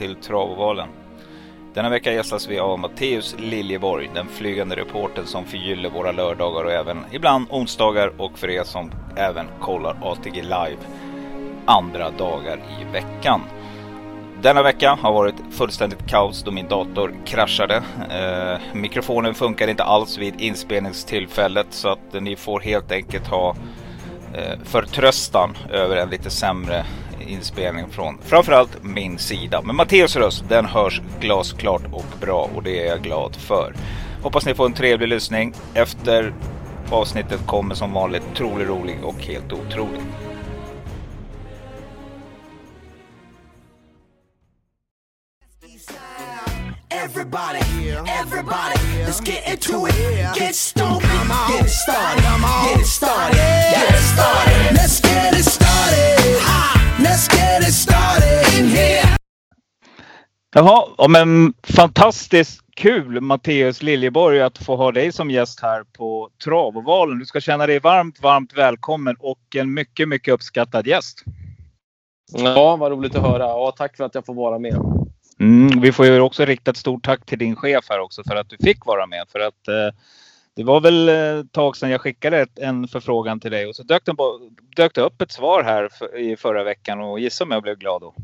Till Travovalen. Denna vecka gästas vi av Matteus Liljeborg, den flygande reporten som förgyller våra lördagar och även ibland onsdagar och för er som även kollar ATG Live andra dagar i veckan. Denna vecka har varit fullständigt kaos då min dator kraschade. Eh, mikrofonen funkar inte alls vid inspelningstillfället så att ni får helt enkelt ha eh, förtröstan över en lite sämre inspelning från framförallt min sida. Men Matteus röst den hörs glasklart och bra och det är jag glad för. Hoppas ni får en trevlig lyssning. Efter avsnittet kommer som vanligt trolig rolig och helt otrolig. Everybody, everybody, let's get into it. Get stoked, get it started, get it started, get it started. Let's get it started. Let's get it started in here. Jaha, ja, men fantastiskt kul Matteus Liljeborg att få ha dig som gäst här på Travovalen. Du ska känna dig varmt, varmt välkommen och en mycket, mycket uppskattad gäst. Ja, vad roligt att höra. Ja, tack för att jag får vara med. Mm, vi får ju också rikta ett stort tack till din chef här också för att du fick vara med. För att eh, det var väl ett tag sedan jag skickade ett, en förfrågan till dig och så dök det, dök det upp ett svar här för, i förra veckan och gissa om jag blev glad då.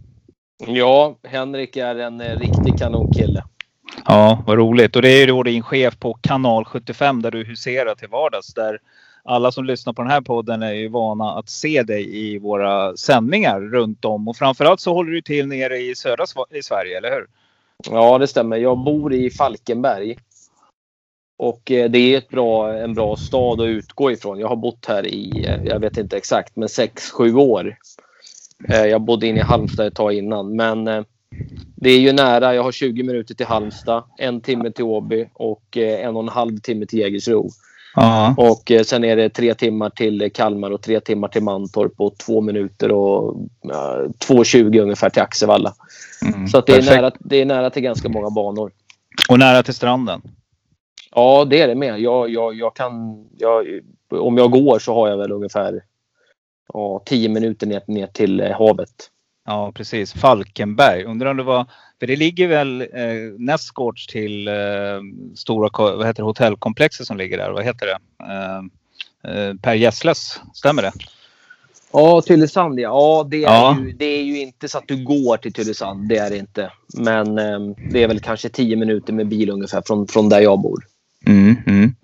Ja, Henrik är en eh, riktig kanonkille. Ja, vad roligt. Och det är ju då din chef på kanal 75 där du huserar till vardags. Där alla som lyssnar på den här podden är ju vana att se dig i våra sändningar runt om. Och framförallt så håller du till nere i södra i Sverige, eller hur? Ja, det stämmer. Jag bor i Falkenberg. Och eh, det är ett bra, en bra stad att utgå ifrån. Jag har bott här i, eh, jag vet inte exakt, men 6-7 år. Eh, jag bodde inne i Halmstad ett tag innan. Men det är ju nära. Jag har 20 minuter till Halmstad, en timme till Åby och en och en halv timme till Jägersro. Ja. Och sen är det tre timmar till Kalmar och tre timmar till Mantorp och två minuter och uh, 2.20 ungefär till Axevalla. Mm, så det, är nära, det är nära till ganska många banor. Och nära till stranden? Ja, det är det med. Jag, jag, jag kan, jag, om jag går så har jag väl ungefär ja, 10 minuter ner, ner till eh, havet. Ja, precis. Falkenberg. Undrar om det var... För det ligger väl eh, nästgårds till eh, stora vad heter det, hotellkomplexet som ligger där. Vad heter det? Eh, eh, per Gessles. Stämmer det? Ja, Tylösand ja. ja, det, är ja. Ju, det är ju inte så att du går till Tylösand. Det är det inte. Men eh, det är väl kanske 10 minuter med bil ungefär från, från där jag bor. Mm, mm.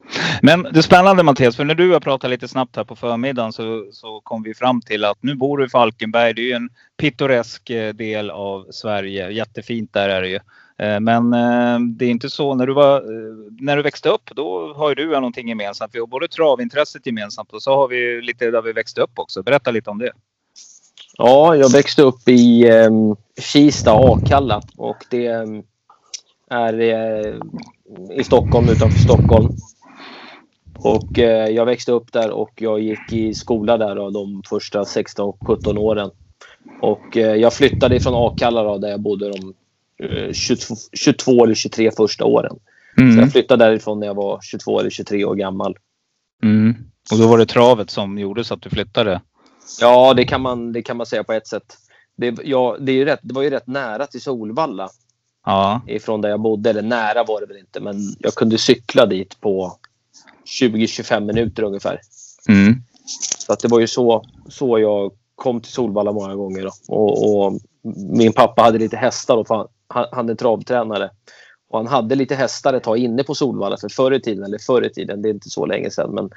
Men det är spännande Mattias, för när du har pratat lite snabbt här på förmiddagen så, så kom vi fram till att nu bor du i Falkenberg. Det är ju en pittoresk eh, del av Sverige. Jättefint där är det ju. Eh, men eh, det är inte så när du, var, när du växte upp, då har ju du någonting gemensamt. Vi har både travintresset gemensamt och så har vi lite där vi växte upp också. Berätta lite om det. Ja, jag växte upp i eh, Kista, Akalla och det är eh, i Stockholm, utanför Stockholm. Och eh, jag växte upp där och jag gick i skola där då, de första 16-17 åren. Och eh, jag flyttade från Akalla då, där jag bodde de 22, 22 eller 23 första åren. Mm. Så jag flyttade därifrån när jag var 22 eller 23 år gammal. Mm. Och då var det travet som gjorde så att du flyttade? Ja, det kan man, det kan man säga på ett sätt. Det, ja, det, är rätt, det var ju rätt nära till Solvalla. Ja. Ifrån där jag bodde. Eller nära var det väl inte, men jag kunde cykla dit på 20-25 minuter ungefär. Mm. Så att det var ju så, så jag kom till Solvalla många gånger. Då. Och, och min pappa hade lite hästar då, för han, han är travtränare. Och han hade lite hästar ett tag inne på Solvalla för förr i tiden, eller förr i tiden, det är inte så länge sedan, men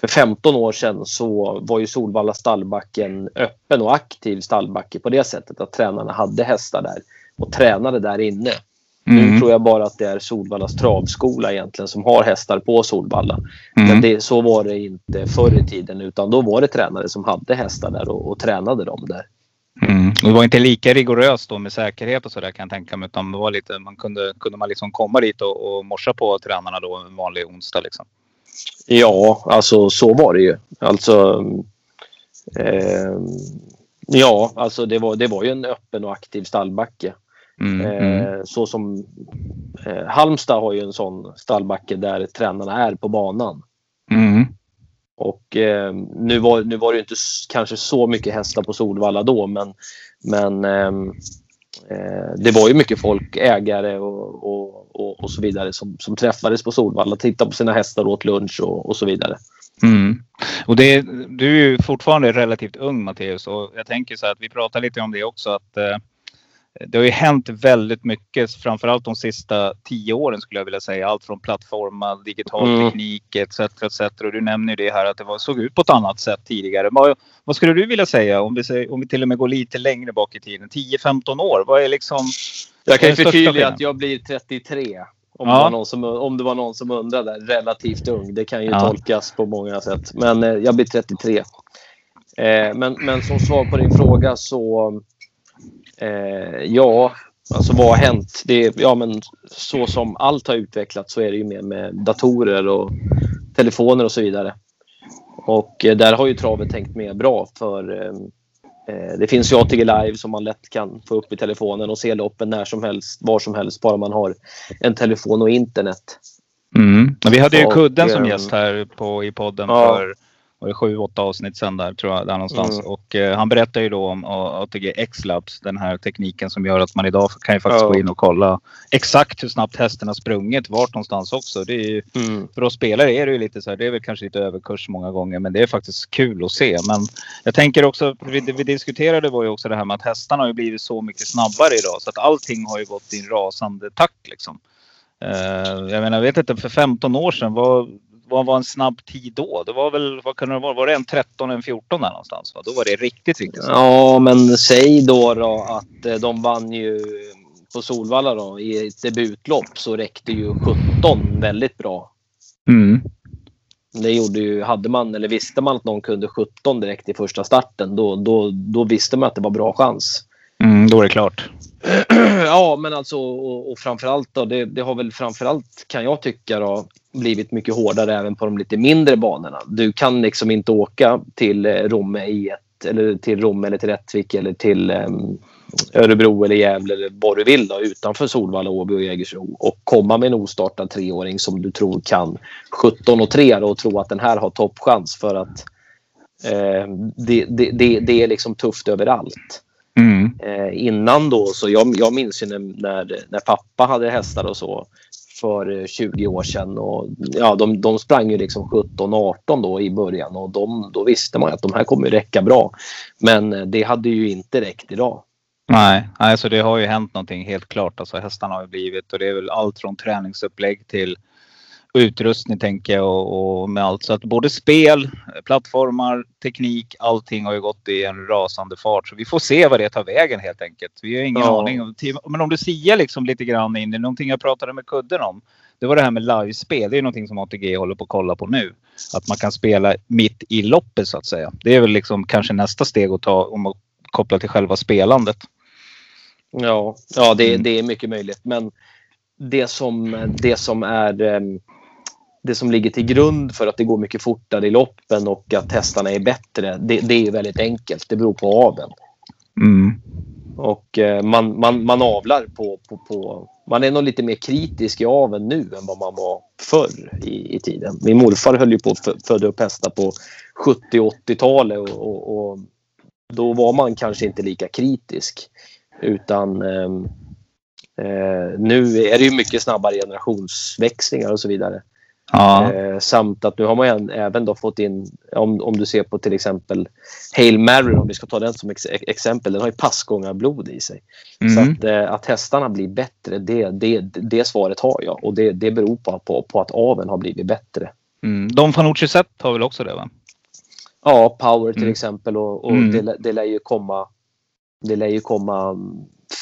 för 15 år sedan så var ju Solvalla stallback en öppen och aktiv stallbacke på det sättet att tränarna hade hästar där och tränade där inne. Mm. Nu tror jag bara att det är Solvallas travskola egentligen som har hästar på Solvalla. Mm. Men det, så var det inte förr i tiden utan då var det tränare som hade hästar där och, och tränade dem där. Mm. det var inte lika rigoröst då med säkerhet och sådär kan jag tänka mig. Utan det var lite, man kunde, kunde man liksom komma dit och, och morsa på tränarna då en vanlig onsdag liksom? Ja, alltså så var det ju. Alltså... Eh, ja, alltså det var, det var ju en öppen och aktiv stallbacke. Mm, mm. eh, så som eh, Halmstad har ju en sån stallbacke där tränarna är på banan. Mm. Och eh, nu, var, nu var det inte kanske så mycket hästar på Solvalla då men, men ehm, eh, det var ju mycket folk, ägare och, och, och, och så vidare som, som träffades på Solvalla, tittade på sina hästar åt lunch och, och så vidare. Mm. Och det, du är ju fortfarande relativt ung Matteus och jag tänker så här att vi pratar lite om det också att eh, det har ju hänt väldigt mycket, framförallt de sista tio åren skulle jag vilja säga. Allt från plattformar, digital mm. teknik etc. etc. Och du nämner ju det här att det var, såg ut på ett annat sätt tidigare. Vad, vad skulle du vilja säga om vi, om vi till och med går lite längre bak i tiden? 10-15 år? Vad är liksom... Jag kan ju förtydliga att jag blir 33. Om, ja. det var någon som, om det var någon som undrade. Relativt ung. Det kan ju ja. tolkas på många sätt. Men eh, jag blir 33. Eh, men, men som svar på din fråga så Eh, ja, alltså vad har hänt? Det, ja, men så som allt har utvecklats så är det ju mer med datorer och telefoner och så vidare. Och eh, där har ju travet tänkt med bra för eh, eh det finns ju ATG Live som man lätt kan få upp i telefonen och se loppen när som helst, var som helst, bara man har en telefon och internet. Mm. Vi hade ju Kudden som eh, gäst här på, i podden ja. för var det sju, åtta avsnitt sen där tror jag, där någonstans. Mm. Och eh, han berättar ju då om ATG X-Labs, den här tekniken som gör att man idag kan ju faktiskt ja. gå in och kolla exakt hur snabbt hästen har sprungit, vart någonstans också. Det är ju, mm. För oss spelare är det ju lite så här, det är väl kanske lite överkurs många gånger, men det är faktiskt kul att se. Men jag tänker också, vi, vi diskuterade var ju också det här med att hästarna har ju blivit så mycket snabbare idag så att allting har ju gått i en rasande takt liksom. Uh, jag menar, jag vet inte, för 15 år sedan, vad, vad var en snabb tid då? Det var väl, vad kunde det vara? Var det en 13, en 14 där någonstans? Va? Då var det riktigt, riktigt snabbt. Ja, men säg då, då att eh, de vann ju på Solvalla då. I ett debutlopp så räckte ju 17 väldigt bra. Mm. Det gjorde ju, hade man, eller visste man att någon kunde 17 direkt i första starten, då, då, då visste man att det var bra chans. Mm, då är det klart. ja, men alltså och, och framförallt då, det, det har väl framförallt kan jag tycka då, blivit mycket hårdare även på de lite mindre banorna. Du kan liksom inte åka till eh, Romme i ett, eller till Romme eller till Rättvik eller till um, Örebro eller Gävle eller vad du vill då, utanför Solvalla, Åby och Jägersro och komma med en ostartad treåring som du tror kan 17 och 3 och tro att den här har toppchans för att eh, det, det, det, det, är liksom tufft överallt. Mm. Eh, innan då, så jag, jag minns ju när, när, när, pappa hade hästar och så för 20 eh, år sedan. Och, ja, de, de sprang ju liksom 17-18 då i början och de, då visste man att de här kommer räcka bra. Men eh, det hade ju inte räckt idag. Nej, alltså det har ju hänt någonting helt klart. Alltså hästarna har ju blivit och det är väl allt från träningsupplägg till utrustning tänker jag och, och, med allt. Så att både spel, plattformar, teknik, allting har ju gått i en rasande fart. Så vi får se vad det tar vägen helt enkelt. Vi har ingen ja. aning. Men om du siar liksom lite grann in i någonting jag pratade med kudden om. Det var det här med livespel. Det är någonting som ATG håller på att kolla på nu. Att man kan spela mitt i loppet så att säga. Det är väl liksom kanske nästa steg att ta om att koppla till själva spelandet. Ja, ja det, mm. det är mycket möjligt. Men det som, det som är um det som ligger till grund för att det går mycket fortare i loppen och att hästarna är bättre, det, det är väldigt enkelt. Det beror på aveln. Mm. Och eh, man, man, man avlar på, på, på... Man är nog lite mer kritisk i aveln nu än vad man var förr i, i tiden. Min morfar höll ju på att föda upp hästar på 70 80-talet och, och, och, då var man kanske inte lika kritisk. Utan eh, eh, nu är det ju mycket snabbare generationsväxlingar och så vidare. Ja. Eh, samt att nu har man även då fått in, om, om du ser på till exempel Hail Mary, om vi ska ta den som ex exempel, den har ju passgångarblod i sig. Mm. Så att, eh, att hästarna blir bättre, det, det, det svaret har jag. Och det, det beror på, på, på att aveln har blivit bättre. Mm. De Fanucci Set har väl också det va? Ja, Power till mm. exempel och, och mm. det, det lär ju komma det lär ju komma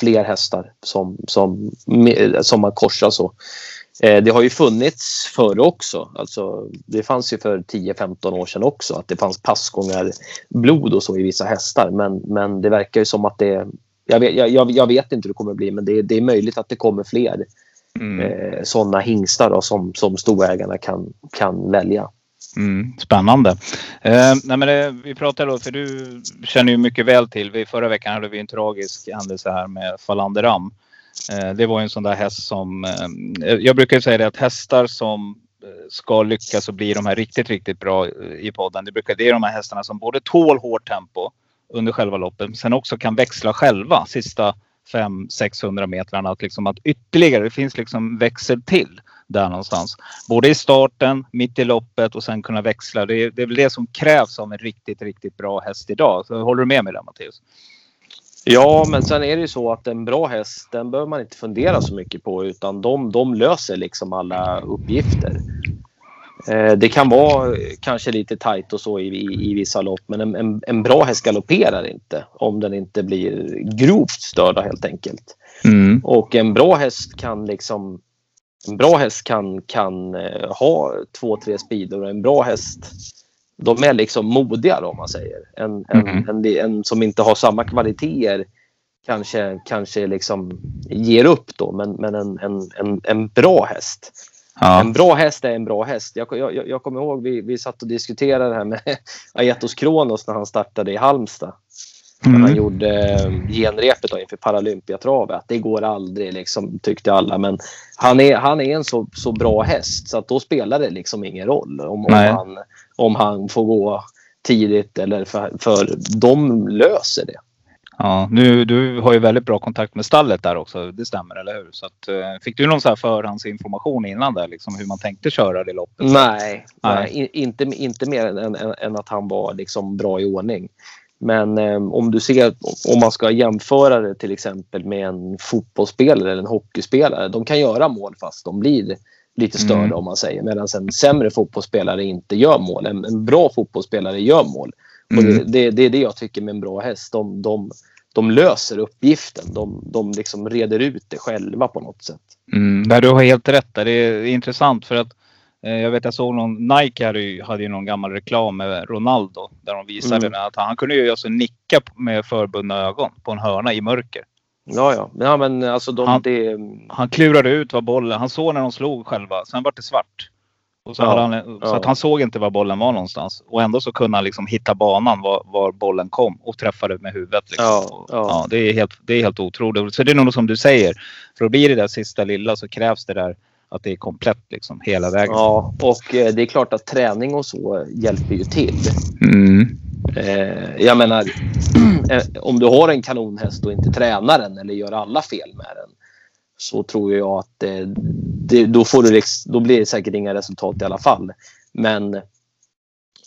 fler hästar som, som, som man korsar så. Eh, det har ju funnits förr också. Alltså, det fanns ju för 10-15 år sedan också att det fanns passgångarblod och så i vissa hästar. Men, men det verkar ju som att det... Jag vet, jag, jag vet inte hur det kommer att bli men det, det är möjligt att det kommer fler mm. eh, sådana hingstar då, som, som storägarna kan, kan välja. Mm, spännande. Eh, nej men det, vi pratade då, för du känner ju mycket väl till, vi, förra veckan hade vi en tragisk händelse här med Falanderam. Eh, det var en sån där häst som, eh, jag brukar säga det att hästar som eh, ska lyckas och bli de här riktigt, riktigt bra i podden. Det, brukar, det är de här hästarna som både tål hårt tempo under själva loppet, men sen också kan växla själva sista 500-600 metrarna. Att, liksom att ytterligare, det finns liksom växel till där någonstans. Både i starten, mitt i loppet och sen kunna växla. Det är, det är väl det som krävs av en riktigt, riktigt bra häst idag. Så håller du med mig där Mattias? Ja, men sen är det ju så att en bra häst, den behöver man inte fundera så mycket på utan de, de löser liksom alla uppgifter. Eh, det kan vara kanske lite tajt och så i, i, i vissa lopp men en, en, en, bra häst galopperar inte om den inte blir grovt störd helt enkelt. Mm. Och en bra häst kan liksom en bra häst kan, kan eh, ha två, tre speeder och en bra häst de är liksom modigare om man säger. En, en, mm. en, en, som inte har samma kvaliteter kanske, kanske liksom ger upp då. Men, men en, en, en, en bra häst. Ja. En bra häst är en bra häst. Jag, jag, jag kommer ihåg vi, vi satt och diskuterade det här med Aetos Kronos när han startade i Halmstad. Mm. När han gjorde eh, genrepet då inför Paralympiatravet. Det går aldrig liksom, tyckte alla. Men han är, han är en så, så bra häst så att då spelar det liksom ingen roll om, om, han, om han får gå tidigt eller för, för de löser det. Ja, nu, du har ju väldigt bra kontakt med stallet där också. Det stämmer, eller hur? Så att, eh, fick du någon så här förhandsinformation innan där, liksom hur man tänkte köra det loppet? Nej, nej. nej inte, inte mer än, än, än, att han var liksom bra i ordning. Men eh, om du ser, om man ska jämföra det till exempel med en fotbollsspelare eller en hockeyspelare. De kan göra mål fast de blir lite störda mm. om man säger. Medan en sämre fotbollsspelare inte gör mål. En, en bra fotbollsspelare gör mål. Mm. Det, det, det, är det jag tycker med en bra häst. De, de, de löser uppgiften. De, de liksom reder ut det själva på något sätt. Mm. du har helt rätt. Det är intressant för att Eh, jag vet jag såg någon, Nike hade ju, hade ju någon gammal reklam med Ronaldo där de visade mm. att han kunde ju alltså nicka med förbundna ögon på en hörna i mörker. Ja, ja. ja men alltså de, han, det... han klurade ut vad bollen, han såg när de slog själva, sen var det svart. Och så, ja, han, så ja. att han såg inte var bollen var någonstans. Och ändå så kunde han liksom hitta banan var, var bollen kom och träffade med huvudet. Liksom. Ja, ja. det, är helt, det är helt otroligt. Så det är nog som du säger. För att bli det där sista lilla så krävs det där att det är komplett liksom hela vägen. Ja, och eh, det är klart att träning och så hjälper ju till. Mm. Eh, jag menar, eh, om du har en kanonhäst och inte tränar den eller gör alla fel med den så tror jag att eh, det, då, får du, då blir det säkert inga resultat i alla fall. Men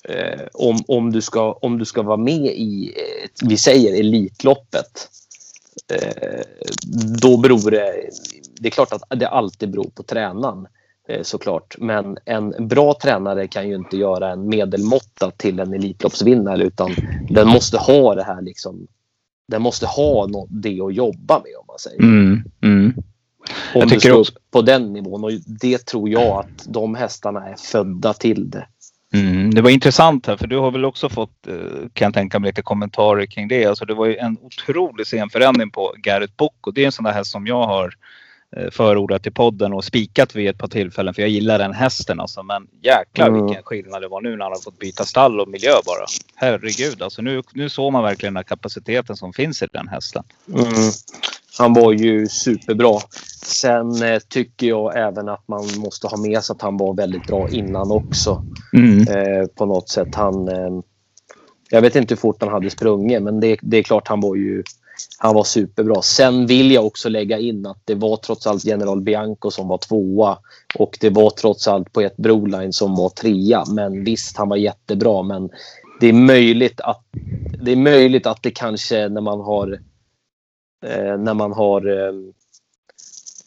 eh, om, om, du ska, om du ska vara med i, eh, vi säger Elitloppet, eh, då beror det det är klart att det alltid beror på tränaren eh, såklart. Men en bra tränare kan ju inte göra en medelmåtta till en Elitloppsvinnare utan den måste ha det här liksom. Den måste ha det att jobba med om man säger. Mm, mm. Om jag tycker du också... på den nivån och det tror jag att de hästarna är födda till det. Mm, det var intressant här för du har väl också fått, eh, kan jag tänka mig, lite kommentarer kring det. Alltså det var ju en otrolig scenförändring på Garrett Bock och det är en sån där häst som jag har Eh, förordat i podden och spikat vid ett par tillfällen för jag gillar den hästen alltså. Men jäklar mm. vilken skillnad det var nu när han har fått byta stall och miljö bara. Herregud alltså nu, nu såg man verkligen den kapaciteten som finns i den hästen. Mm. Han var ju superbra. Sen eh, tycker jag även att man måste ha med sig att han var väldigt bra innan också. Mm. Eh, på något sätt. Han, eh, jag vet inte hur fort han hade sprungit men det, det är klart han var ju han var superbra. Sen vill jag också lägga in att det var trots allt General Bianco som var tvåa och det var trots allt på ett Broline som var trea. Men visst, han var jättebra. Men det är möjligt att det är möjligt att det kanske när man har eh, när man har eh,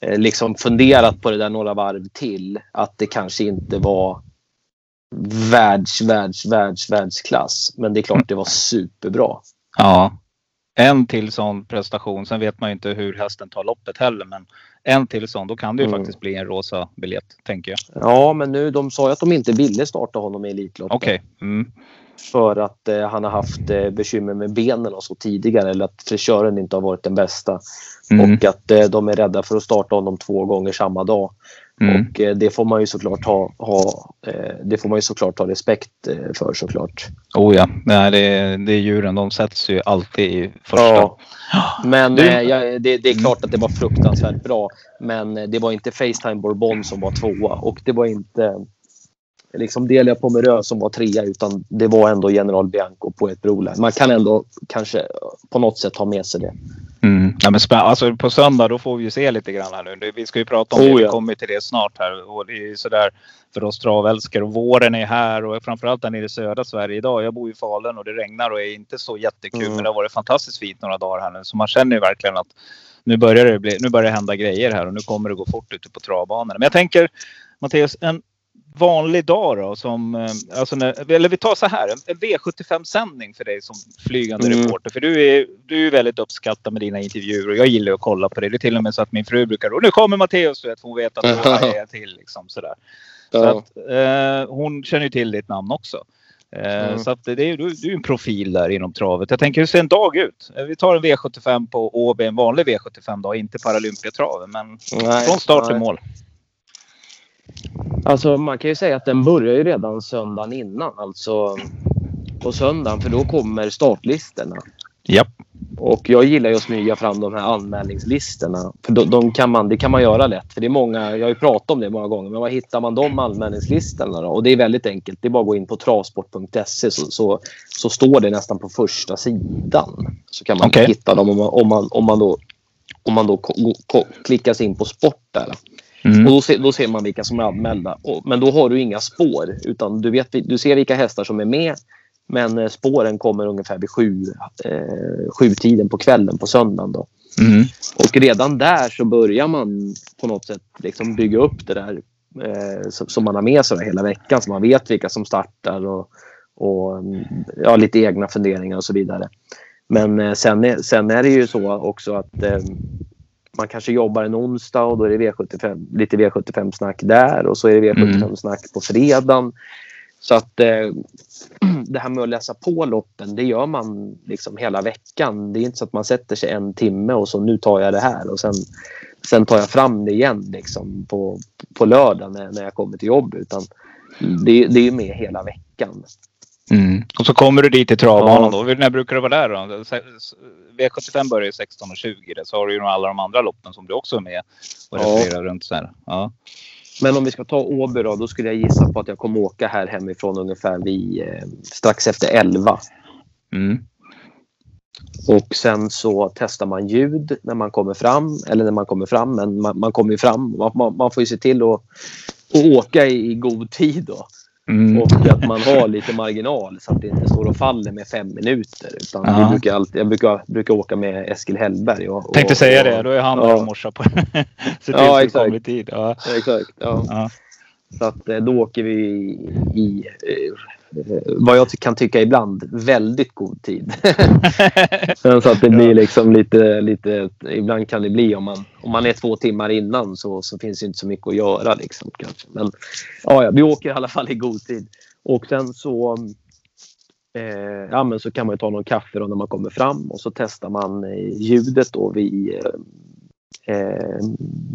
eh liksom funderat på det där några varv till att det kanske inte var världs, världs, världs, världsklass. Men det är klart det var superbra. Ja, en till sån prestation. Sen vet man ju inte hur hästen tar loppet heller. Men en till sån, då kan det ju mm. faktiskt bli en rosa biljett, tänker jag. Ja, men nu, de sa ju att de inte ville starta honom i Elitloppet. Okej. Okay. Mm. För att eh, han har haft eh, bekymmer med benen och så tidigare. Eller att frisören inte har varit den bästa. Mm. Och att eh, de är rädda för att starta honom två gånger samma dag. Mm. Och eh, det får man ju såklart ha, ha eh, det får man ju såklart ha respekt eh, för såklart. Oh ja, Nej, det, det är djuren. De sätts ju alltid i första. Ja. Men du... ja, det, det, är klart att det var fruktansvärt bra. Men det var inte Facetime Bourbon som var tvåa och det var inte liksom Delia Pomerö som var trea utan det var ändå General Bianco på ett broline. Man kan ändå kanske på något sätt ha med sig det. Mm. Ja, men alltså på söndag då får vi ju se lite grann här nu. Vi ska ju prata om Oh, det. Vi ja. kommer till det snart här. Och det är ju sådär för oss travälskare. Och våren är här och framförallt där nere i södra Sverige idag. Jag bor i Falun och det regnar och är inte så jättekul. Mm. Men det har varit fantastiskt fint några dagar här nu. Så man känner ju verkligen att nu börjar det, bli, nu börjar det hända grejer här och nu kommer det gå fort ute på travbanorna. Men jag tänker Mattias, en vanlig dag då som, eh, alltså när, eller vi tar så här, en- en V75-sändning för dig som flygande Mm. reporter. För du är, du är väldigt uppskattad med dina intervjuer och jag gillar att kolla på det. Det är till och med så att min fru brukar, och nu kommer Matteus, vet, för hon vet att då jag till liksom sådär. Så att, eh, hon känner ju till ditt namn också. Eh, Mm. Så att det är, du, du är en profil där inom travet. Jag tänker hur ser en dag ut? Eh, Vi tar en V75 på Åby, en vanlig V75-dag, inte Paralympiatraven. Men Nej, från start till nej. mål. Alltså man kan ju säga att den börjar ju redan söndagen innan. Alltså på söndagen för då kommer startlistorna. Ja. Och jag gillar ju att smyga fram de här anmälningslistorna. För de, de kan man, det kan man göra lätt. För det är många, jag har ju pratat om det många gånger. Men var hittar man de anmälningslistorna då? Och det är väldigt enkelt. Det är bara att gå in på travsport.se så, så, så står det nästan på första sidan. Så kan man Okej. hitta dem om man, om man, om man då, om man då ko, ko, klickar sig in på sport där. Mm. Och då, ser, då ser man vilka som är anmälda. Men då har du inga spår. Utan du, vet, du ser vilka hästar som är med. Men eh, spåren kommer ungefär vid sju, eh, sjutiden på kvällen på söndagen. Då. Mm. Och redan där så börjar man på något sätt liksom bygga upp det där eh, som, som man har med sig hela veckan. Så man vet vilka som startar och, och mm, ja, lite egna funderingar och så vidare. Men eh, sen, är, sen är det ju så också att eh, man kanske jobbar en onsdag och då är det V75, lite V75-snack där och så är det V75-snack på fredagen. Så att eh, det här med att läsa på loppen, det gör man liksom hela veckan. Det är inte så att man sätter sig en timme och så nu tar jag det här och sen, sen tar jag fram det igen liksom på, på lördag när, när jag kommer till jobb. Utan det, det är ju med hela veckan. Mm. Och så kommer du dit till travbanan Ja. då. När brukar du vara där då? V75 börjar ju 16.20. Så har du ju alla de andra loppen som du också är med och Ja. refererar runt. Så här. Ja. Men om vi ska ta Åby då, då skulle jag gissa på att jag kommer åka här hemifrån ungefär vid eh, strax efter 11. Mm. Och sen så testar man ljud när man kommer fram. Eller när man kommer fram, men man, man kommer ju fram. Man, man, man får ju se till att, att åka i, i god tid då. Mm. Och att man har lite marginal så att det inte står och faller med fem minuter. Utan Ja. vi brukar alltid, jag brukar, brukar åka med Eskil Hellberg. Och, och, Tänkte säga och, det. Då är han där Ja. och morsar på. Se till Ja, så du exakt. kommer i tid. Ja. Ja, Exakt. Ja. Så att eh, då åker vi i, i eh, vad jag kan tycka ibland, väldigt god tid. Sen så att det blir liksom lite, lite... Ibland kan det bli om man, om man är två timmar innan så, så finns det inte så mycket att göra. Liksom, kanske. Men ja, ja, vi åker i alla fall i god tid. Och sen så, eh, ja, men så kan man ju ta någon kaffe då när man kommer fram och så testar man eh, ljudet då vid eh,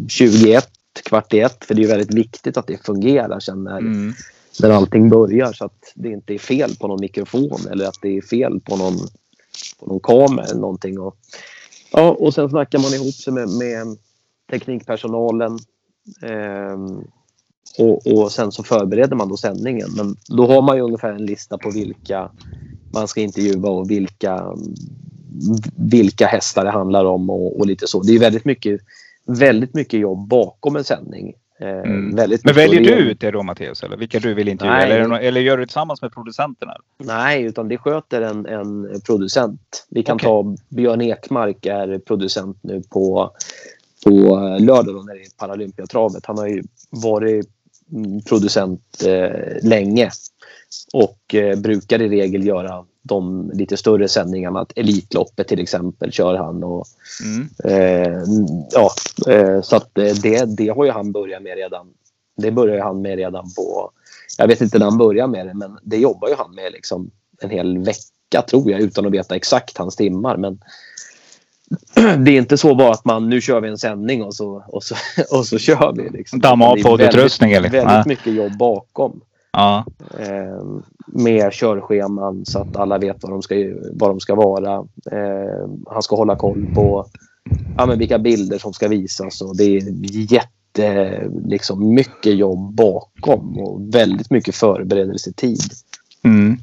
21, kvart i ett. För det är väldigt viktigt att det fungerar sen när, Mm. när allting börjar så att det inte är fel på någon mikrofon eller att det är fel på någon, på någon kamera eller någonting. Och, ja, och sen snackar man ihop sig med, med teknikpersonalen. Ehm, och, och sen så förbereder man då sändningen. Men då har man ju ungefär en lista på vilka man ska intervjua och vilka, vilka hästar det handlar om och, och lite så. Det är väldigt mycket, väldigt mycket jobb bakom en sändning. Ehm, Mm. väldigt Men väljer du ut det då Mattias? Eller vilka du vill intervjua? Nej. Eller, eller gör du det tillsammans med producenterna? Nej, utan det sköter en, en producent. Vi kan Okej. ta Björn Ekmark är producent nu på, på lördag då när det är Paralympiatravet. Han har ju varit mm, producent eh, länge och eh, brukar i regel göra de lite större sändningarna. Att Elitloppet till exempel kör han. Och, Mm. eh, ja, eh, så att det, det har ju han börjat med redan. Det börjar ju han med redan på... Jag vet inte när han börjar med det, men det jobbar ju han med liksom en hel vecka tror jag utan att veta exakt hans timmar. Men det är inte så bara att man nu kör vi en sändning och så, och så, och så kör vi. Liksom. Damma av Det är poddutrustningen, Väldigt, mycket jobb bakom. Ja. Eh, med körscheman så att alla vet vad de ska, vad de ska vara. Eh, han ska hålla koll på ja, men vilka bilder som ska visas. Och det är jätte, liksom, mycket jobb bakom och väldigt mycket förberedelsetid. Mm.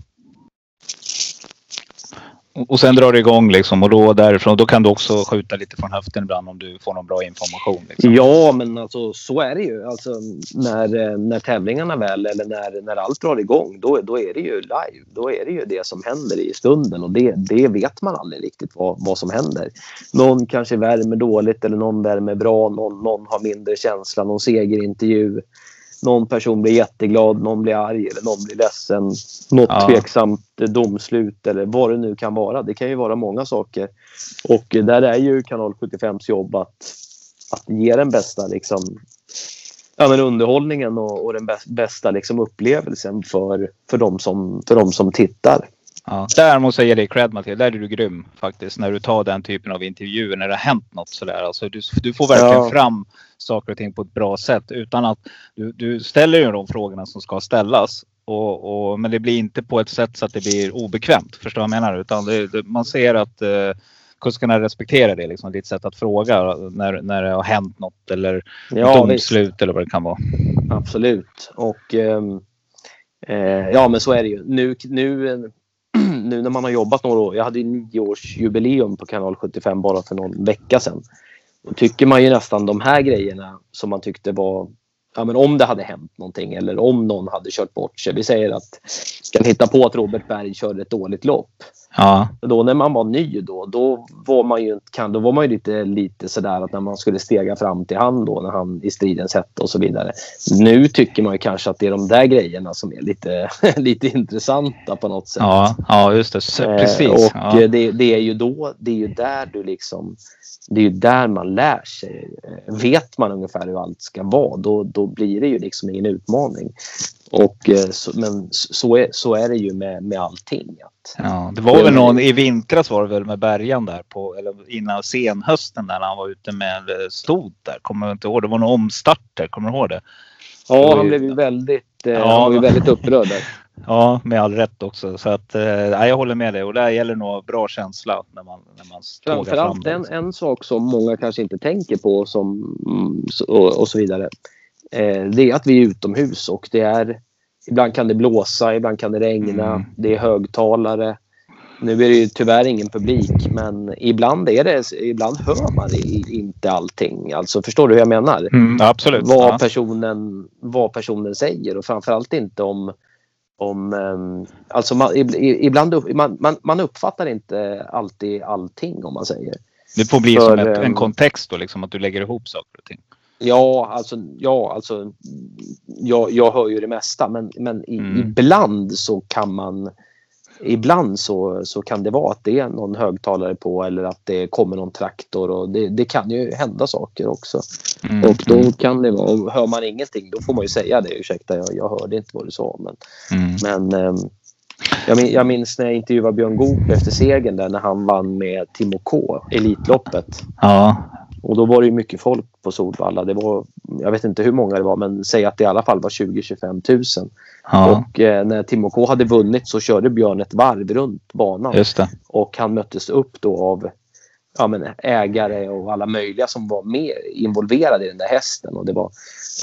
Och sen drar det igång liksom och då därifrån då kan du också skjuta lite från höften ibland om du får någon bra information. Liksom. Ja, men alltså så är det ju. Alltså, när, eh, när tävlingarna väl eller när, när allt drar igång då, då är det ju live. Då är det ju det som händer i stunden och det, det vet man aldrig riktigt vad, vad som händer. Någon kanske värmer dåligt eller någon värmer bra. Någon, någon har mindre känsla, någon segerintervju någon person blir jätteglad, någon blir arg eller någon blir ledsen. Något ja. tveksamt domslut eller vad det nu kan vara. Det kan ju vara många saker. Och där är ju Kanal 75s jobb att, att ge den bästa liksom, ja, men underhållningen och, och den bästa liksom, upplevelsen för, för, de som, för de som tittar. Ja, där måste jag ge dig cred Mattias. Där är du grym faktiskt. När du tar den typen av intervjuer när det har hänt något sådär. Alltså, du, du får verkligen ja. fram saker och ting på ett bra sätt utan att du, du ställer ju de frågorna som ska ställas. Och, och, men det blir inte på ett sätt så att det blir obekvämt. Förstår du vad jag menar? Utan det, det, man ser att eh, kuskarna respekterar det. Liksom, ditt sätt att fråga när, när det har hänt något eller ja, domslut eller vad det kan vara. Absolut. Och eh, eh, ja, men så är det ju. Nu, nu nu när man har jobbat några år. Jag hade ju nioårsjubileum på kanal 75 bara för någon vecka sedan. Då tycker man ju nästan de här grejerna som man tyckte var ja, men om det hade hänt någonting eller om någon hade kört bort sig. Vi säger att kan hitta på att Robert Berg körde ett dåligt lopp. Ja. Då när man var ny då, då var man ju, då var man ju lite, lite sådär att när man skulle stega fram till han då när han i stridens hette och så vidare. Nu tycker man ju kanske att det är de där grejerna som är lite, lite intressanta på något sätt. Ja, ja just det. Eh, Precis. och ja. det, det, är ju då, det är ju där du liksom, det är ju där man lär sig. Vet man ungefär hur allt ska vara, då, då blir det ju liksom ingen utmaning. Och, eh, men så är, så är det ju med, med allting. Ja, det var väl någon i vintras var det väl med Bergan där på, eller innan senhösten där han var ute med eh, stod där. Kommer jag inte ihåg. Det var någon omstart där. Kommer du ihåg det? Ja, han blev ju väldigt, eh, ja, han var ju väldigt upprörd där. Ja, med all rätt också. Så att, eh, jag håller med dig och där gäller nog bra känsla när man, när man Framförallt en, en sak som många kanske inte tänker på som, mm, och, och så vidare. Eh, det är att vi är utomhus och det är ibland kan det blåsa, ibland kan det regna. Mm. Det är högtalare. Nu är det ju tyvärr ingen publik, men ibland, är det, ibland hör man inte allting. Alltså, förstår du hur jag menar? Mm, absolut. Vad, ja. personen, vad personen säger och framförallt inte om... om um, alltså man, ibland man, man, man uppfattar inte alltid allting om man säger. Det får bli För, som ett, en ehm, kontext då, liksom, att du lägger ihop saker och ting. Ja, alltså, ja, alltså jag, jag hör ju det mesta men, men i, mm. ibland så kan man Ibland så, så kan det vara att det är någon högtalare på eller att det kommer någon traktor och det, det kan ju hända saker också. Mm. Och då kan det vara, hör man ingenting då får man ju säga det. Ursäkta, jag, jag hörde inte vad du sa. Men, mm. men ähm, jag, min, jag minns när jag intervjuade Björn Goop efter segern där när han vann med Timo K, Elitloppet. Ja. Och då var det mycket folk på Solvalla. Det var, jag vet inte hur många det var, men säg att det i alla fall var 20-25 000. Ja. Och eh, när Timo K hade vunnit så körde Björn ett varv runt banan. Och han möttes upp då av ja, men ägare och alla möjliga som var med involverade i den där hästen. Och det var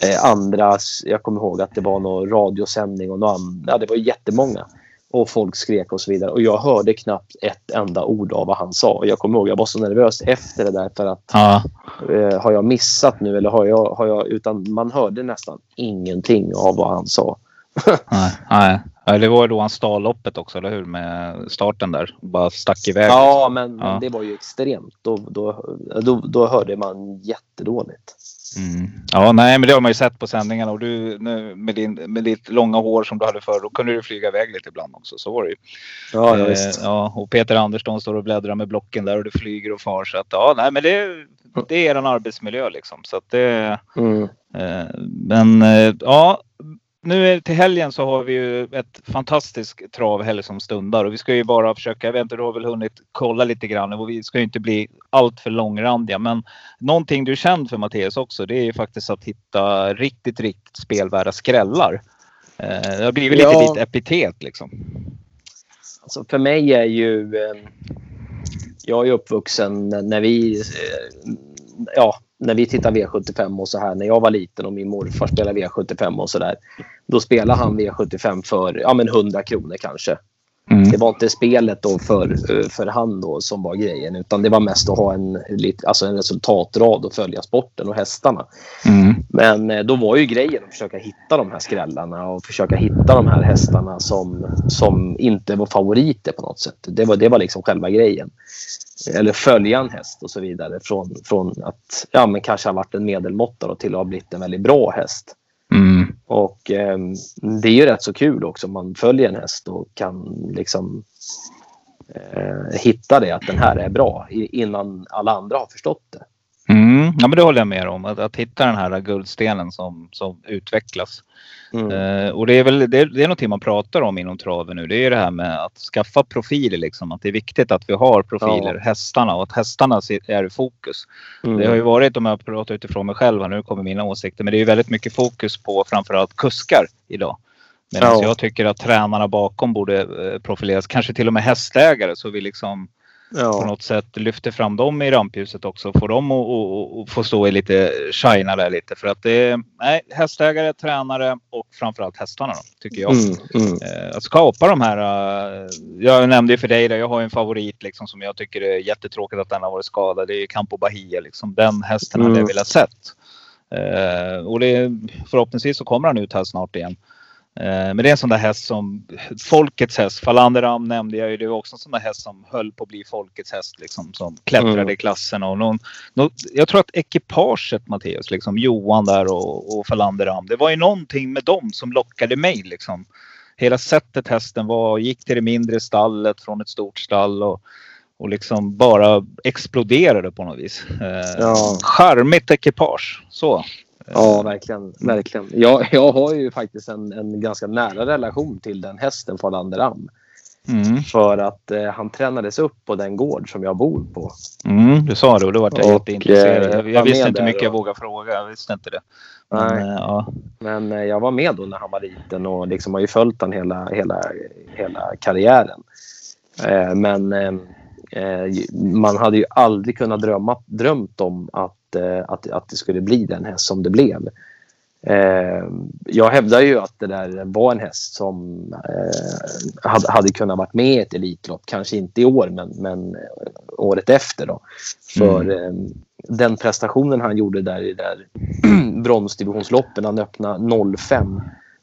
eh, andra, jag kommer ihåg att det var någon radiosändning och någon, ja, det var jättemånga och folk skrek och så vidare. Och jag hörde knappt ett enda ord av vad han sa. Jag kommer ihåg jag var så nervös efter det där för att ja. eh, har jag missat nu eller har jag, har jag... Utan man hörde nästan ingenting av vad han sa. nej, nej. Det var då han stal loppet också, eller hur? Med starten där. Bara stack iväg. Ja, men ja. det var ju extremt. Då, då, då, då hörde man jättedåligt. Mm. Ja, nej, men det har man ju sett på sändningarna och du nu, med, din, med ditt långa hår som du hade förr, då kunde du flyga iväg lite ibland också. Så var det ju. Ja, ja, eh, ja, och Peter Andersson står och bläddrar med blocken där och du flyger och far. Så att, ja, nej, men det, det är en arbetsmiljö liksom. Så att det, mm. eh, men eh, ja, nu till helgen så har vi ju ett fantastiskt travhelg som stundar och vi ska ju bara försöka, jag vet inte, du har väl hunnit kolla lite grann och vi ska ju inte bli allt för långrandiga men någonting du är känd för Mattias också det är ju faktiskt att hitta riktigt, riktigt spelvärda skrällar. Eh, det har blivit ja. lite ditt epitet liksom. Alltså för mig är ju, eh, jag är uppvuxen när vi, eh, ja när vi tittar V75 och så här när jag var liten och min morfar spelade V75 och så där. Då spelade han V75 för ja, men 100 kronor kanske. Det var inte spelet då för, för hand då som var grejen utan det var mest att ha en, alltså en resultatrad och följa sporten och hästarna. Mm. Men eh, då var ju grejen att försöka hitta de här skrällarna och försöka hitta de här hästarna som, som inte var favoriter på något sätt. Det var, det var liksom själva grejen. Eller följa en häst och så vidare från, från att ja, men kanske ha varit en medelmåtta till att ha blivit en väldigt bra häst. Och eh, det är ju rätt så kul också om man följer en häst och kan liksom eh, hitta det att den här är bra innan alla andra har förstått det. Mm. Ja, men det håller jag med om. Att, att hitta den här guldstenen som, som utvecklas. Mm. Eh, och det är väl det, det är någonting man pratar om inom traven nu. Det är ju det här med att skaffa profiler. Liksom. Att det är viktigt att vi har profiler, ja. hästarna och att hästarna är i fokus. Mm. Det har ju varit, om jag pratar utifrån mig själv, nu kommer mina åsikter, men det är ju väldigt mycket fokus på framförallt kuskar idag. Medan ja. jag tycker att tränarna bakom borde eh, profileras, kanske till och med hästägare så vi liksom ja. på något sätt lyfter fram dem i rampljuset också. Får dem att få stå i lite, shina där lite. För att det är nej, hästägare, tränare och framförallt hästarna då, tycker jag. Mm, mm. Eh, att skapa de här. Uh, jag nämnde ju för dig, där, jag har en favorit liksom, som jag tycker är jättetråkigt att den har varit skadad. Det är Campo Bahia. Liksom. Den hästen mm. hade jag velat sett. Uh, och det, förhoppningsvis så kommer han ut här snart igen. Eh, men det är en sån där häst som folkets häst. Falanderam nämnde jag ju. Det var också en sån där häst som höll på att bli folkets häst. Liksom, som klättrade mm. i klassen. Och någon, någon, jag tror att ekipaget Matteus, liksom, Johan där och, och Falanderam. Det var ju någonting med dem som lockade mig. Liksom. Hela sättet hästen var. Gick till det mindre stallet från ett stort stall. Och, och liksom bara exploderade på något vis. Eh, ja. Charmigt ekipage. Så. Ja, verkligen. verkligen. Jag, jag har ju faktiskt en, en ganska nära relation till den hästen, Falander Am. Mm. För att eh, han tränades upp på den gård som jag bor på. Mm, du sa det och då var jag och, jätteintresserad. Jag, jag visste inte mycket jag vågade fråga. Jag visste inte det. Men, Nej. Eh, ja. Men eh, jag var med då när han var liten och liksom har ju följt honom hela, hela, hela karriären. Eh, men eh, eh, man hade ju aldrig kunnat drömma drömt om att Eh, att, att det skulle bli den häst som det blev. Eh, jag hävdar ju att det där var en häst som eh, hade, hade kunnat varit med i ett Elitlopp. Kanske inte i år, men, men året efter. Då. För mm. eh, den prestationen han gjorde där i där bronsdivisionsloppen, han öppnade 05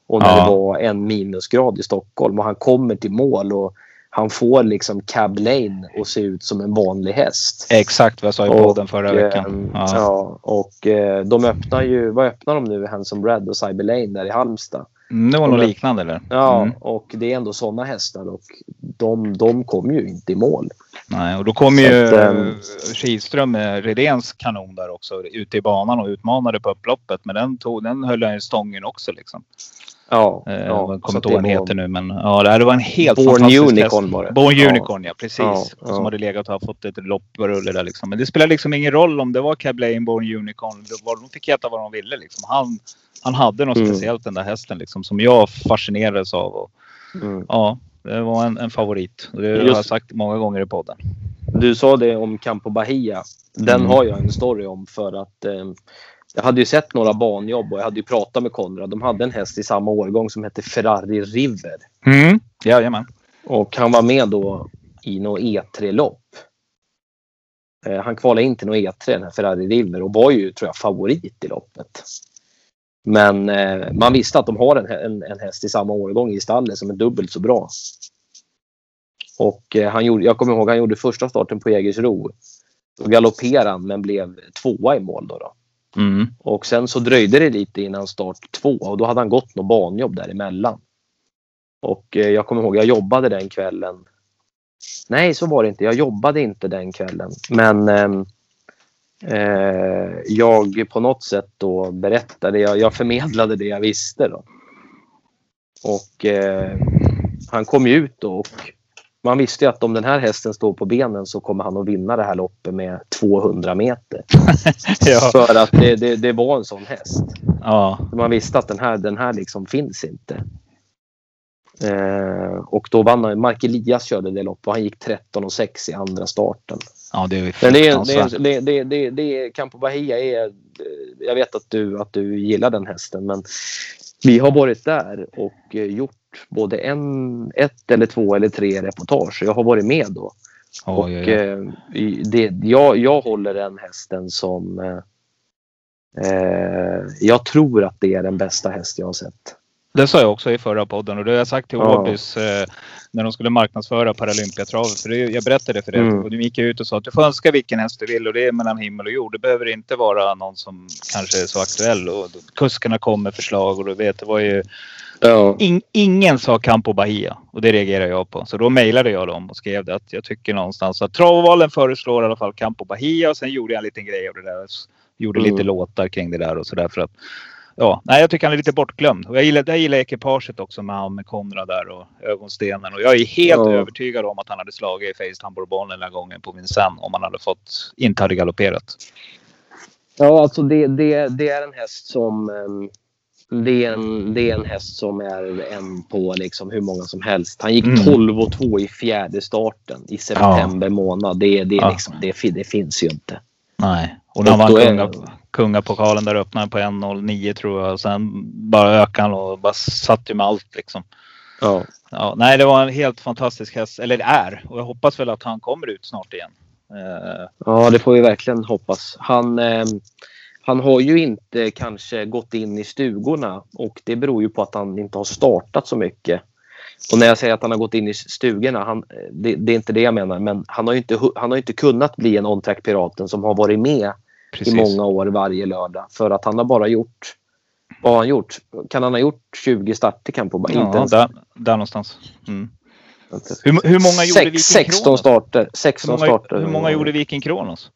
och när ja. det var en minusgrad i Stockholm och han kommer till mål och han får liksom Cab Lane att se ut som en vanlig häst. Exakt vad jag sa i podden förra veckan. Ehm, ja. ja. och eh, de öppnar ju, vad öppnar de nu? Handsome Brad och Cyber Lane där i Halmstad. Mm, det var något liknande eller? Ja, mm. och det är ändå sådana hästar och de, de kom ju inte i mål. Nej, och då kom ju att, ähm, Kihlström med Redéns kanon där också ute i banan och utmanade på upploppet. Men den, tog, den höll han ju stången också liksom. Ja, eh, jag kommer inte ihåg vad den heter nu men ja, det var en helt Born fantastisk Unicorn häst. var det. Born ja. Unicorn ja, precis. Ja, ja. Som hade legat och har fått ett lopprulle där liksom. Men det spelar liksom ingen roll om det var Cab Lane, Born Unicorn. De fick heta vad de ville liksom. Han, han hade något mm. speciellt den där hästen liksom som jag fascinerades av. Och, mm. Ja, det var en, en favorit. Det Just, har jag sagt många gånger i podden. Du sa det om Campo Bahia. Den mm. har jag en story om för att eh, jag hade ju sett några banjobb och jag hade ju pratat med Konrad. De hade en häst i samma årgång som hette Ferrari River. Mm. Jajamän. Och han var med då i något E3-lopp. Eh, han kvalade in till något E3, den här Ferrari River, och var ju, tror jag, favorit i loppet. Men eh, man visste att de har en, en, en, häst i samma årgång i stallet som är dubbelt så bra. Och eh, han gjorde, jag kommer ihåg han gjorde första starten på Jägersro. Då galopperade han men blev tvåa i mål. Då, då. Mm. Och sen så dröjde det lite innan start två och då hade han gått något banjobb däremellan. Och eh, jag kommer ihåg, jag jobbade den kvällen. Nej, så var det inte. Jag jobbade inte den kvällen. Men eh, eh, jag på något sätt då berättade, jag, jag förmedlade det jag visste. Då. Och eh, han kom ju ut då och man visste ju att om den här hästen står på benen så kommer han att vinna det här loppet med 200 meter. ja. För att det, det, det, var en sån häst. Ja. Man visste att den här, den här liksom finns inte. Eh, och då vann han. Mark Elias körde det loppet och han gick 13 och 6 i andra starten. Ja, det är Men det är, det, är, det, det, det, det Campo Bahia är... Jag vet att du, att du gillar den hästen men vi har varit där och gjort både en, ett eller två eller tre reportage. Jag har varit med då. Oj, och oj, oj. eh, det, jag, jag håller den hästen som... Eh, eh, jag tror att det är den bästa häst jag har sett. Det sa jag också i förra podden och det har jag sagt till Ja. Åbys eh, när de skulle marknadsföra Paralympiatravet. För det, jag berättade för dig Mm. och du gick ut och sa att du får önska vilken häst du vill och det är mellan himmel och jord. Det behöver inte vara någon som kanske är så aktuell och kuskarna kom med förslag och du vet det var ju Ja. in, ingen sa Campo Bahia och det reagerar jag på. Så då mejlade jag dem och skrev det att jag tycker någonstans att Travvalen föreslår i alla fall Campo Bahia och sen gjorde jag en liten grej av det där. Gjorde Mm. lite låtar kring det där och sådär för att Ja, nej, jag tycker han är lite bortglömd. Och jag gillar, jag gillar ekipaget också med han med Konrad där och ögonstenen. Och jag är helt Ja. övertygad om att han hade slagit i Face Tambourbollen den här gången på Vincennes om han hade fått, inte hade galopperat. Ja, alltså det, det, det är en häst som... ehm, Det är, en, det är en häst som är en på liksom hur många som helst. Han gick Mm. 12 och 2 i fjärde starten i september månad. Det, det, Ja. liksom, det, det finns ju inte. Nej, och när han vann är- kunga, kungapokalen där öppnade han på 1.09 tror jag. Sen bara ökade han och bara satt ju med allt liksom. Ja. Ja, nej, det var en helt fantastisk häst. Eller det är. Och jag hoppas väl att han kommer ut snart igen. Eh, Ja, det får vi verkligen hoppas. Han, eh, han har ju inte kanske gått in i stugorna och det beror ju på att han inte har startat så mycket. Och när jag säger att han har gått in i stugorna, han, det, det är inte det jag menar, men han har ju inte, han har inte kunnat bli en on-track-piraten som har varit med precis. i många år varje lördag. För att han har bara gjort, vad har han gjort? Kan han ha gjort 20 starter kan på bara inte Ja, ens. där, där någonstans. Mm. Hur, hur många gjorde Viking Sex, 16 Kronos? starter. Hur 16 många, starter. hur många gjorde Viking Kronos?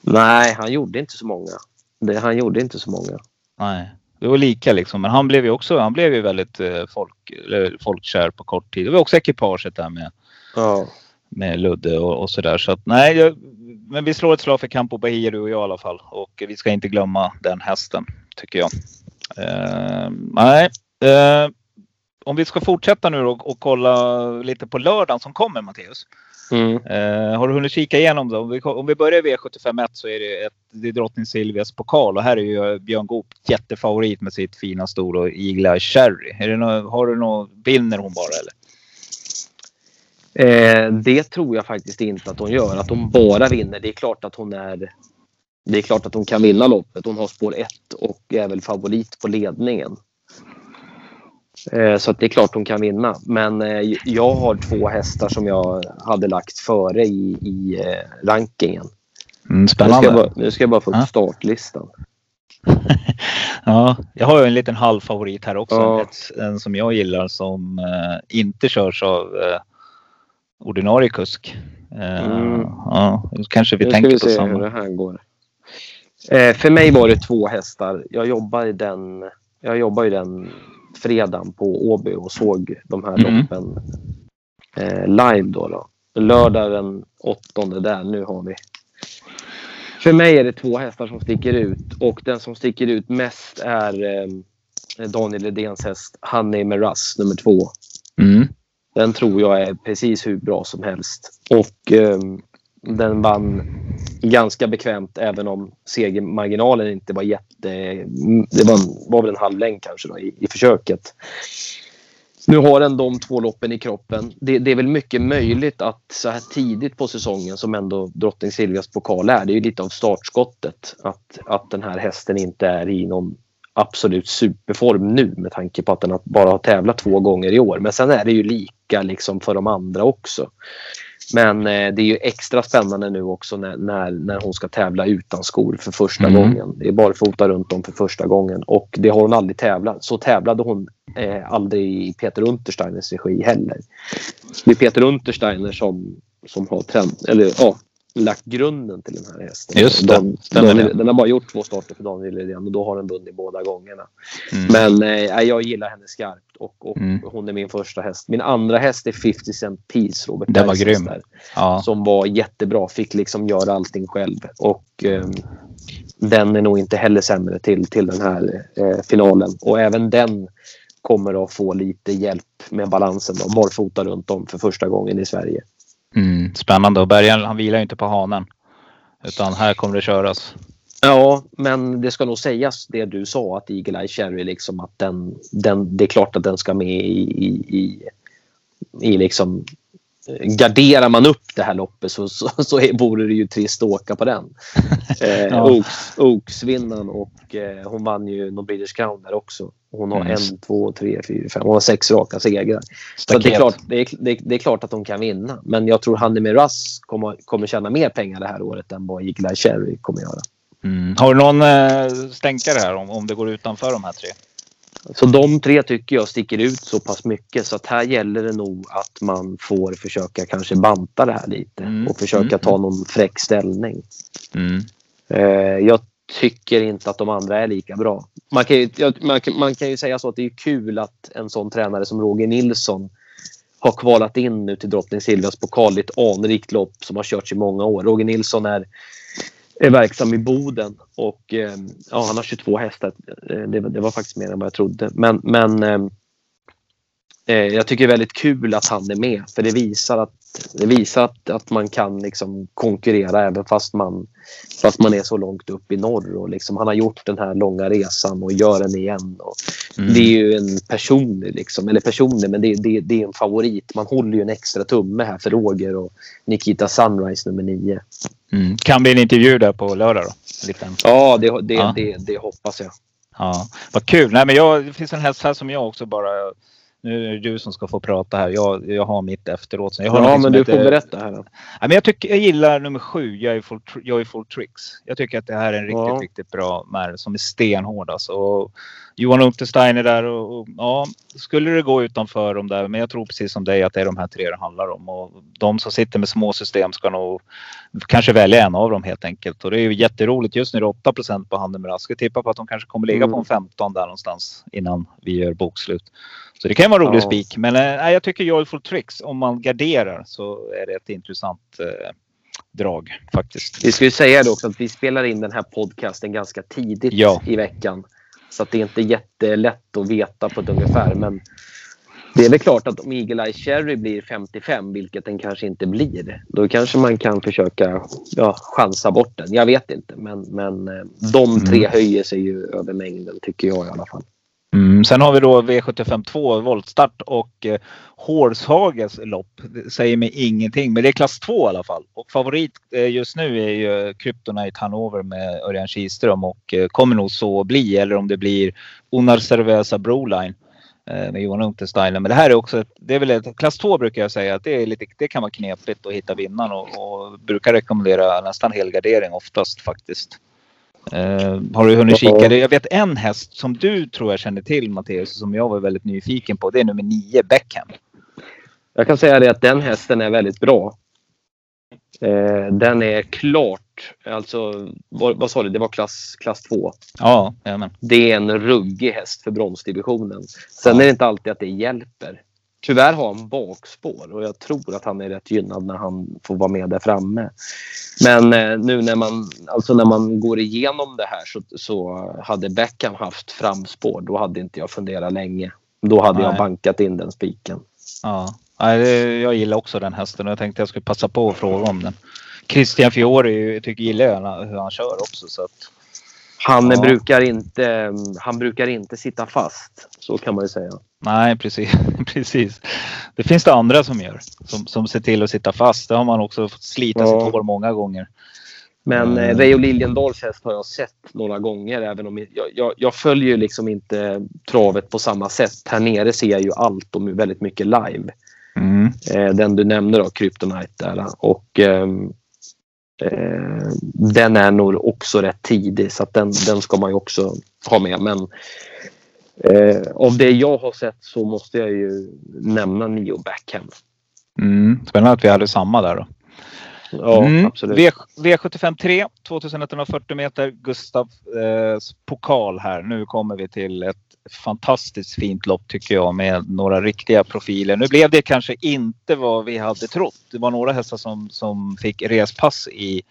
Nej, han gjorde inte så många. Det, han gjorde inte så många. Nej, det var lika liksom. Men han blev ju också, han blev ju väldigt eh, folk, folkkär på kort tid. Det var också ekipaget där med, Ja. med Ludde och, och sådär. Så att nej, jag, men vi slår ett slag för Campo Bahia du och jag i alla fall. Och vi ska inte glömma den hästen, tycker jag. Eh, nej, eh, om vi ska fortsätta nu och, och kolla lite på lördagen som kommer Matteus. Mm. Eh, har du hunnit kika igenom det? Om vi, om vi börjar i V751 så är det, ett, det är drottning Silvias pokal och här är ju Björn Goop jättefavorit med sitt fina stol och igla Cherry. Är det nå, har du något, vinner hon bara eller? Eh, det tror jag faktiskt inte att hon gör. Att hon bara vinner. Det är klart att hon är... Det är klart att hon kan vinna loppet. Hon har spår 1 och är väl favorit på ledningen. Eh, så att det är klart hon kan vinna. Men eh, jag har två hästar som jag hade lagt före i, i eh, rankingen. Mm, Nu ska, spännande. jag bara, nu ska jag bara få upp Ja. startlistan. Ja, jag har ju en liten halvfavorit här också. Ja. Ett, en som jag gillar som eh, inte körs av eh, ordinarie kusk. Eh, Mm. Ja, kanske vi Nu ska tänker vi på se samma. hur det här går. Eh, för mig var det två hästar. Jag jobbar i den, jag jobbar i den fredagen på Åby och såg de här Mm. loppen eh, live. Då, då. Lördag den åttonde där, nu har vi. För mig är det två hästar som sticker ut och den som sticker ut mest är eh, Daniel Redéns häst Honey med Russ nummer två. Mm. Den tror jag är precis hur bra som helst. Och ehm, den vann ganska bekvämt även om segermarginalen inte var jätte... Det var, var väl en halv längd kanske då, i, i försöket. Nu har den de två loppen i kroppen. Det, det är väl mycket möjligt att så här tidigt på säsongen som ändå Drottning Silvias pokal är, det är ju lite av startskottet. Att, att den här hästen inte är i någon absolut superform nu med tanke på att den bara har tävlat två gånger i år. Men sen är det ju lika liksom för de andra också. Men eh, det är ju extra spännande nu också när, när, när hon ska tävla utan skor för första Mm. gången. Det är barfota runt om för första gången och det har hon aldrig tävlat. Så tävlade hon eh, aldrig i Peter Untersteiners regi heller. Det är Peter Untersteiner som, som har trend, eller, ja, lagt grunden till den här hästen. Just det, Dan, det. den har bara gjort två starter för Daniel Redén och då har den vunnit båda gångerna. Mm. Men eh, jag gillar henne skarpt och, och Mm. hon är min första häst. Min andra häst är 50 Cent Peace, Robert Den var grym. där, Ja. Som var jättebra, fick liksom göra allting själv. Och ehm, den är nog inte heller sämre till, till den här eh, finalen. Och även den kommer att få lite hjälp med balansen. Då, barfota runt om för första gången i Sverige. Mm, spännande och Bergen han vilar ju inte på hanen. Utan här kommer det köras. Ja, men det ska nog sägas det du sa att Eagle Eye Cherry liksom att den, den, det är klart att den ska med i, i, i, i liksom garderar man upp det här loppet så, så, så är, vore det ju trist att åka på den. Eh, Ja. Oaks, Oaks-vinnaren och eh, hon vann ju någon British Crown där också. Hon har Mm. en, två, tre, fyra, fem. Hon har sex raka segrar. Så det är, klart, det, är, det, är, det är klart att de kan vinna. Men jag tror Hanni Russ kommer, kommer tjäna mer pengar det här året än vad Eye Cherry kommer göra. Mm. Har du någon eh, stänkare här om, om det går utanför de här tre? Så de tre tycker jag sticker ut så pass mycket så att här gäller det nog att man får försöka kanske banta det här lite Mm, och försöka mm, ta någon fräck ställning. Mm. Eh, jag tycker inte att de andra är lika bra. Man kan ju, man, kan- man kan ju säga så att det är kul att en sån tränare som Roger Nilsson har kvalat in nu till Drottning Silvias pokal. Det är ett anrikt lopp som har körts i många år. Roger Nilsson är, är verksam i Boden och eh, ja, han har 22 hästar. Eh, det, det var faktiskt mer än vad jag trodde. Men, men eh, eh, jag tycker det är väldigt kul att han är med för det visar att, det visar att, att man kan liksom konkurrera även fast man, fast man är så långt upp i norr. Och liksom, han har gjort den här långa resan och gör den igen. Och Mm. Det är ju en personlig, liksom, eller personlig, men det, det, det är en favorit. Man håller ju en extra tumme här för Roger och Nikita Sunrise nummer nio. Mm. Kan bli en intervju där på lördag då? En liten. Ja, det, det, Ja. Det, det hoppas jag. Ja, vad kul. Nej, men jag, det finns en häst här som jag också bara... Nu är det du som ska få prata här. Jag, jag har mitt efteråt. Jag har Ja, någonting men du heter- får berätta här. Då. Ja, men jag, tycker, jag gillar nummer sju, jag är full, tr- jag är full tricks. Jag tycker att det här är en riktigt, Ja. riktigt bra märr som är stenhård. Alltså. Och Johan Unterstein är där och, och ja, skulle det gå utanför dem där. Men jag tror precis som dig att det är de här tre det handlar om. Och de som sitter med små system ska nog kanske välja en av dem helt enkelt. Och det är ju jätteroligt. Just nu är det 8% på handen med Rask. Jag tippar på att de kanske kommer ligga på Mm. en 15 där någonstans innan vi gör bokslut. Så det kan vara en rolig Ja. spik. Men nej, jag tycker Joyful Tricks, om man garderar så är det ett intressant eh, drag faktiskt. Vi ska ju säga det också att vi spelar in den här podcasten ganska tidigt Ja. i veckan. Så det är inte jättelätt att veta på ett ungefär. Men det är väl klart att om Eagle Eye Cherry blir 55, vilket den kanske inte blir, då kanske man kan försöka ja, chansa bort den. Jag vet inte, men, men eh, de tre Mm. höjer sig ju över mängden, tycker jag i alla fall. Mm, sen har vi då V75 2 voltstart och eh, Hårshages lopp. Det säger mig ingenting, men det är klass 2 i alla fall. Och favorit eh, just nu är ju eh, Kryptonite Hanover med Örjan Kihlström och eh, kommer nog så bli. Eller om det blir Unar Cerveza Broline eh, med Johan Untersteiner. Men det här är också, ett, det är väl ett, klass 2 brukar jag säga att det, är lite, det kan vara knepigt att hitta vinnaren och, och brukar rekommendera nästan helgardering oftast faktiskt. Eh, har du hunnit kika? Jag vet en häst som du tror jag känner till Matteus, som jag var väldigt nyfiken på. Det är nummer 9 Beckham. Jag kan säga det att den hästen är väldigt bra. Eh, den är klart, alltså vad, vad sa du, det var klass, klass 2. Ja, jajamän. Det är en ruggig häst för bronsdivisionen. Sen Ja. är det inte alltid att det hjälper. Tyvärr har han bakspår och jag tror att han är rätt gynnad när han får vara med där framme. Men eh, nu när man, alltså när man går igenom det här så, så hade Beckham haft framspår, då hade inte jag funderat länge. Då hade jag Nej. bankat in den spiken. Ja. Jag gillar också den hästen och jag tänkte jag skulle passa på att fråga om den. Christian Fiori jag tycker gillar jag hur han kör också. Så att, Han, Ja. brukar inte, han brukar inte sitta fast, så kan man ju säga. Nej, precis. precis. Det finns det andra som gör. Som, som ser till att sitta fast. Det har man också fått slita Ja. sitt hår många gånger. Men Mm. mm. Reijo Liljendals häst har jag sett några gånger. Även om jag, jag, jag följer ju liksom inte travet på samma sätt. Här nere ser jag ju allt och väldigt mycket live. Mm. Eh, den du nämnde då, Kryptonite där. Och ehm, eh, den är nog också rätt tidig så den, den ska man ju också ha med. Men eh, av det jag har sett så måste jag ju nämna Neo Backham. Mm. Spännande att vi hade samma där då. Ja, Mm. absolut. V, V75 3, 2140 meter, Gustavs eh, pokal här. Nu kommer vi till ett fantastiskt fint lopp tycker jag med några riktiga profiler. Nu blev det kanske inte vad vi hade trott. Det var några hästar som, som fick respass i,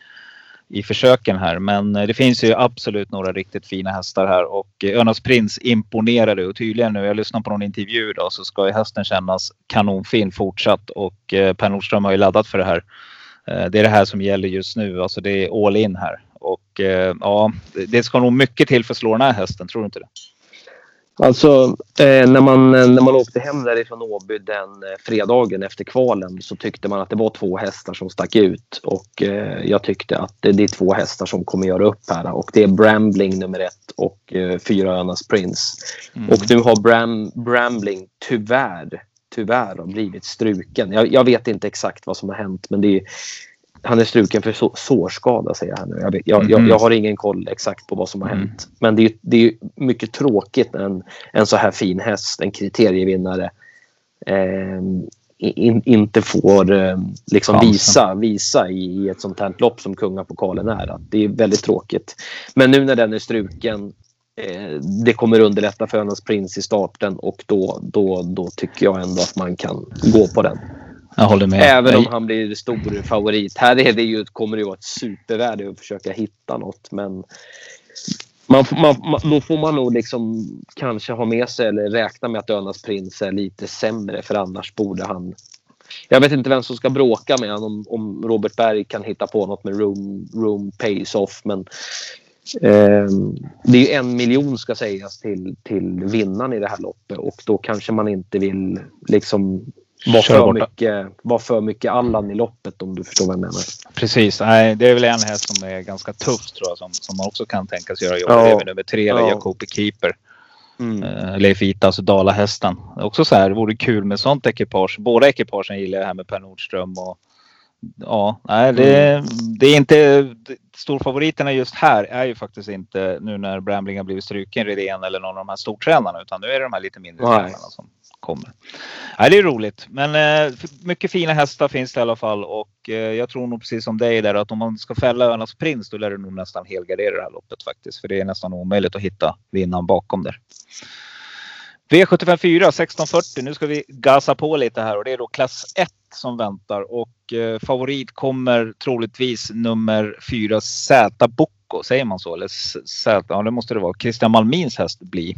i försöken här. Men eh, det finns ju absolut några riktigt fina hästar här och eh, Önas Prins imponerade och tydligen nu, jag lyssnade på någon intervju idag så ska ju hästen kännas kanonfin fortsatt och eh, Per Nordström har ju laddat för det här. Det är det här som gäller just nu. Alltså det är all in här. Och ja, det ska nog mycket till för att slå den här hästen. Tror du inte det? Alltså, eh, när, man, när man åkte hem därifrån Åby den eh, fredagen efter kvalen så tyckte man att det var två hästar som stack ut. Och eh, jag tyckte att det, det, är två hästar som kommer göra upp här. Och det är Brambling nummer ett och eh, Fyra Öarnas Prince. Mm. Och nu har Bram, Brambling tyvärr, tyvärr blivit struken. Jag, jag, vet inte exakt vad som har hänt men det är han är struken för så, sårskada säger han nu. Jag, jag, jag, jag, mm. har ingen koll exakt på vad som har mm. hänt. Men det är, det är mycket tråkigt när en, en så här fin häst, en kriterievinnare, eh, in, inte får eh, liksom visa, visa i, i, ett sånt här lopp som Kungapokalen är. Att det är väldigt tråkigt. Men nu när den är struken eh, det kommer underlätta för Önas Prins i starten och då, då, då tycker jag ändå att man kan gå på den. Jag håller med. Även om han blir stor favorit. Här är det ju, kommer det ju vara ett supervärde att försöka hitta något. Men man, man, man, då får man nog liksom kanske ha med sig eller räkna med att Önas prins är lite sämre för annars borde han... Jag vet inte vem som ska bråka med honom om, Robert Berg kan hitta på något med room, room pays off men eh, det är ju en miljon ska sägas till, till vinnaren i det här loppet och då kanske man inte vill liksom var för, mycket, var för mycket Allan i loppet om du förstår vad jag menar. Precis. Nej, det är väl en häst som är ganska tuff tror jag som, som man också kan tänka sig göra jobb. Ja. Det är nummer tre, ja. Jacobi Keeper. Mm. Uh, Leif Ita, alltså Dalahästen. Också så här, det vore kul med sånt ekipage. Båda ekipagen gillar jag här med Per Nordström och Ja, nej, det, mm. det är inte storfavoriterna just här är ju faktiskt inte nu när Brambling har blivit struken Redén eller någon av de här stortränarna utan nu är det de här lite mindre tränarna som kommer. Nej, det är roligt, men eh, mycket fina hästar finns det i alla fall och eh, jag tror nog precis som dig där att om man ska fälla Önas prins då lär du nog nästan helgardera det här loppet faktiskt, för det är nästan omöjligt att hitta vinnaren bakom där. V754 1640. Nu ska vi gasa på lite här och det är då klass 1 som väntar och eh, favorit kommer troligtvis nummer 4 Z Bocco. Säger man så? Eller Z? Ja, det måste det vara. Christian Malmins häst bli.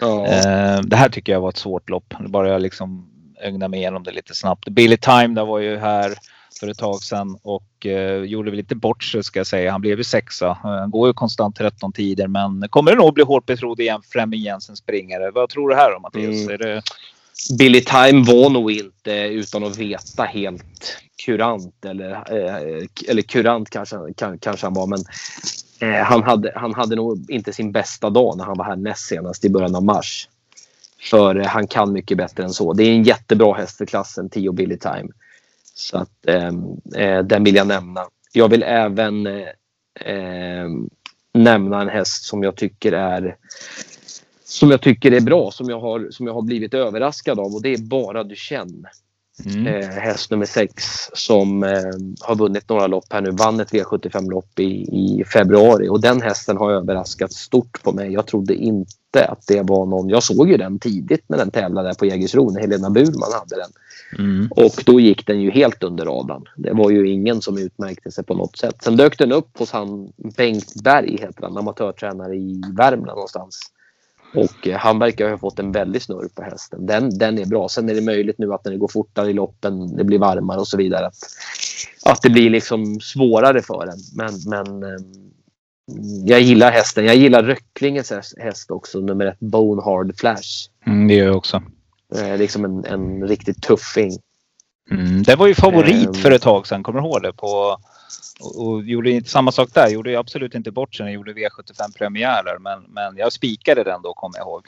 Ja. Eh, det här tycker jag var ett svårt lopp. Nu bara jag liksom ögna mig igenom det lite snabbt. Billy Time där var ju här för ett tag sedan och eh, gjorde lite bort sig ska jag säga. Han blev ju sexa. Eh, han går ju konstant 13 tider men kommer det nog bli hårt betrodd igen. Flemming Jensen springare. Vad tror du här om Mattias? Mm. Är det... Billy Time var nog inte utan att veta helt kurant eller, eh, eller kurant kanske, kanske han var men eh, han, hade, han hade nog inte sin bästa dag när han var här näst senast i början av mars. För eh, han kan mycket bättre än så. Det är en jättebra häst för klassen, 10 Billy Time. Så att ehm, eh, den vill jag nämna. Jag vill även eh, ehm, nämna en häst som jag tycker är som jag tycker är bra, som jag har, som jag har blivit överraskad av och det är Bara du känner. Mm. Eh, häst nummer 6 som eh, har vunnit några lopp här nu. Vann ett V75-lopp i, i februari och den hästen har överraskat stort på mig. Jag trodde inte att det var någon... Jag såg ju den tidigt när den tävlade på Jägersro när Helena Burman hade den. Mm. Och då gick den ju helt under radarn. Det var ju ingen som utmärkte sig på något sätt. Sen dök den upp hos han Bengt Berg, heter han, amatörtränare i Värmland någonstans. Och eh, han verkar ha fått en väldig snurr på hästen. Den, den är bra. Sen är det möjligt nu att när det går fortare i loppen, det blir varmare och så vidare, att, att det blir liksom svårare för den. Men, men eh, jag gillar hästen. Jag gillar Röcklingens häst också, nummer ett, Bone Hard Flash. Mm, det gör jag också. Eh, liksom en, en riktigt tuffing. Mm, det var ju favorit um, för ett tag sedan, kommer du ihåg det? På och, och gjorde inte samma sak där. Gjorde absolut inte bort sig när jag gjorde V75 premiärer. Men, men jag spikade den då kommer jag ihåg.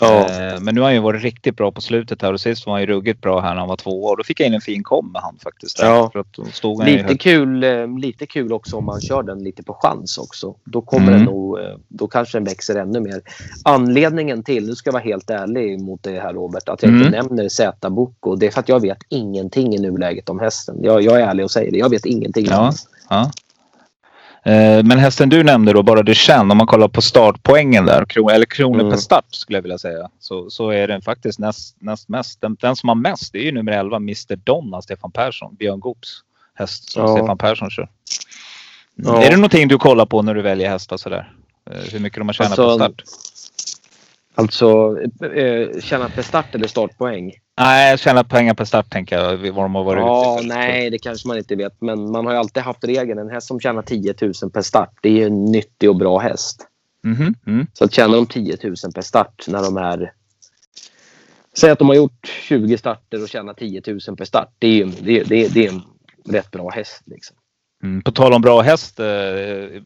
Ja. Eh, men nu har han ju varit riktigt bra på slutet här och sist var han ju ruggigt bra här när han var två år. Då fick jag in en fin kom med han faktiskt. Ja. För att stod lite, kul, eh, lite kul också om man kör den lite på chans också. Då kommer mm. den nog, eh, då kanske den växer ännu mer. Anledningen till, nu ska jag vara helt ärlig mot det här Robert, att jag mm. inte nämner Z Boko. Det är för att jag vet ingenting i nuläget om hästen. Jag, jag är ärlig och säger det. Jag vet ingenting. Ja. Ja. Eh, men hästen du nämnde då, bara du känner, om man kollar på startpoängen där, eller kronor mm. per start skulle jag vilja säga, så, så är den faktiskt näst, näst mest. Den, den som har mest det är ju nummer 11, Mr Donna, Stefan Persson, Björn Goops häst som ja. Stefan Persson kör. Ja. Är det någonting du kollar på när du väljer hästar sådär? Eh, hur mycket de har tjänat alltså, på start? Alltså eh, tjänat per start eller startpoäng? Nej, tjäna pengar per start tänker jag. Vad de har varit Ja, ute nej, det kanske man inte vet. Men man har ju alltid haft regeln. En häst som tjänar 10 000 per start, det är ju en nyttig och bra häst. Mhm, mm. Så att tjänar de 10 000 per start när de är... Säg att de har gjort 20 starter och tjänar 10 000 per start. Det är, ju, det, det, det är en rätt bra häst. Liksom. Mm. På tal om bra häst. Eh,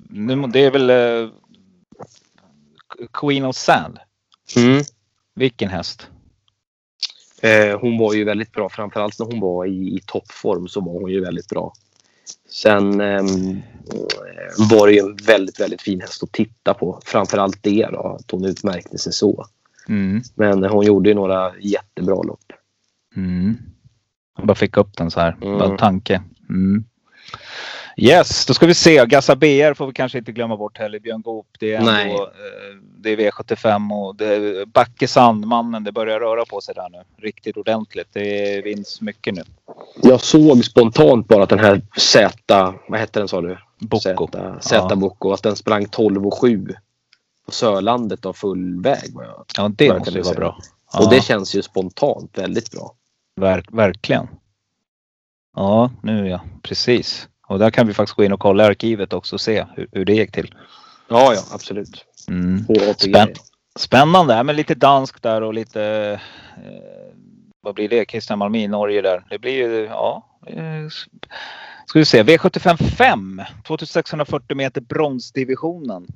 nu, det är väl eh, Queen of Sand. Vilken häst? Eh, hon var ju väldigt bra. Framförallt när hon var i, i toppform så var hon ju väldigt bra. Sen ehm, var det ju en väldigt, väldigt fin häst att titta på. Framförallt det då, att hon utmärkte sig så. Mm. Men hon gjorde ju några jättebra lopp. Mm. Jag bara fick upp den så här. Mm. Bara tanke. Mm. Yes, då ska vi se. Gassa BR får vi kanske inte glömma bort heller. Björn Goop. Det är, ändå, eh, det är V75 och det Backe Sandmannen. Det börjar röra på sig där nu. Riktigt ordentligt. Det vinns mycket nu. Jag såg spontant bara att den här Z, vad hette den sa du? Bocco. Z, Bocco, att den sprang 12 och 7 på Sörlandet av full väg. Ja, det måste ju vara bra. Och Ja, det känns ju spontant väldigt bra. verk, verkligen. Ja, nu ja. Precis. Och där kan vi faktiskt gå in och kolla i arkivet också och se hur, hur det gick till. Ja, ja, absolut. Mm. Spänn- Spännande, men lite dansk där och lite eh, vad blir det? Christian Malmin, Norge där. Det blir ju, ja. Eh, ska vi se, V75 5, 2640 meter bronsdivisionen.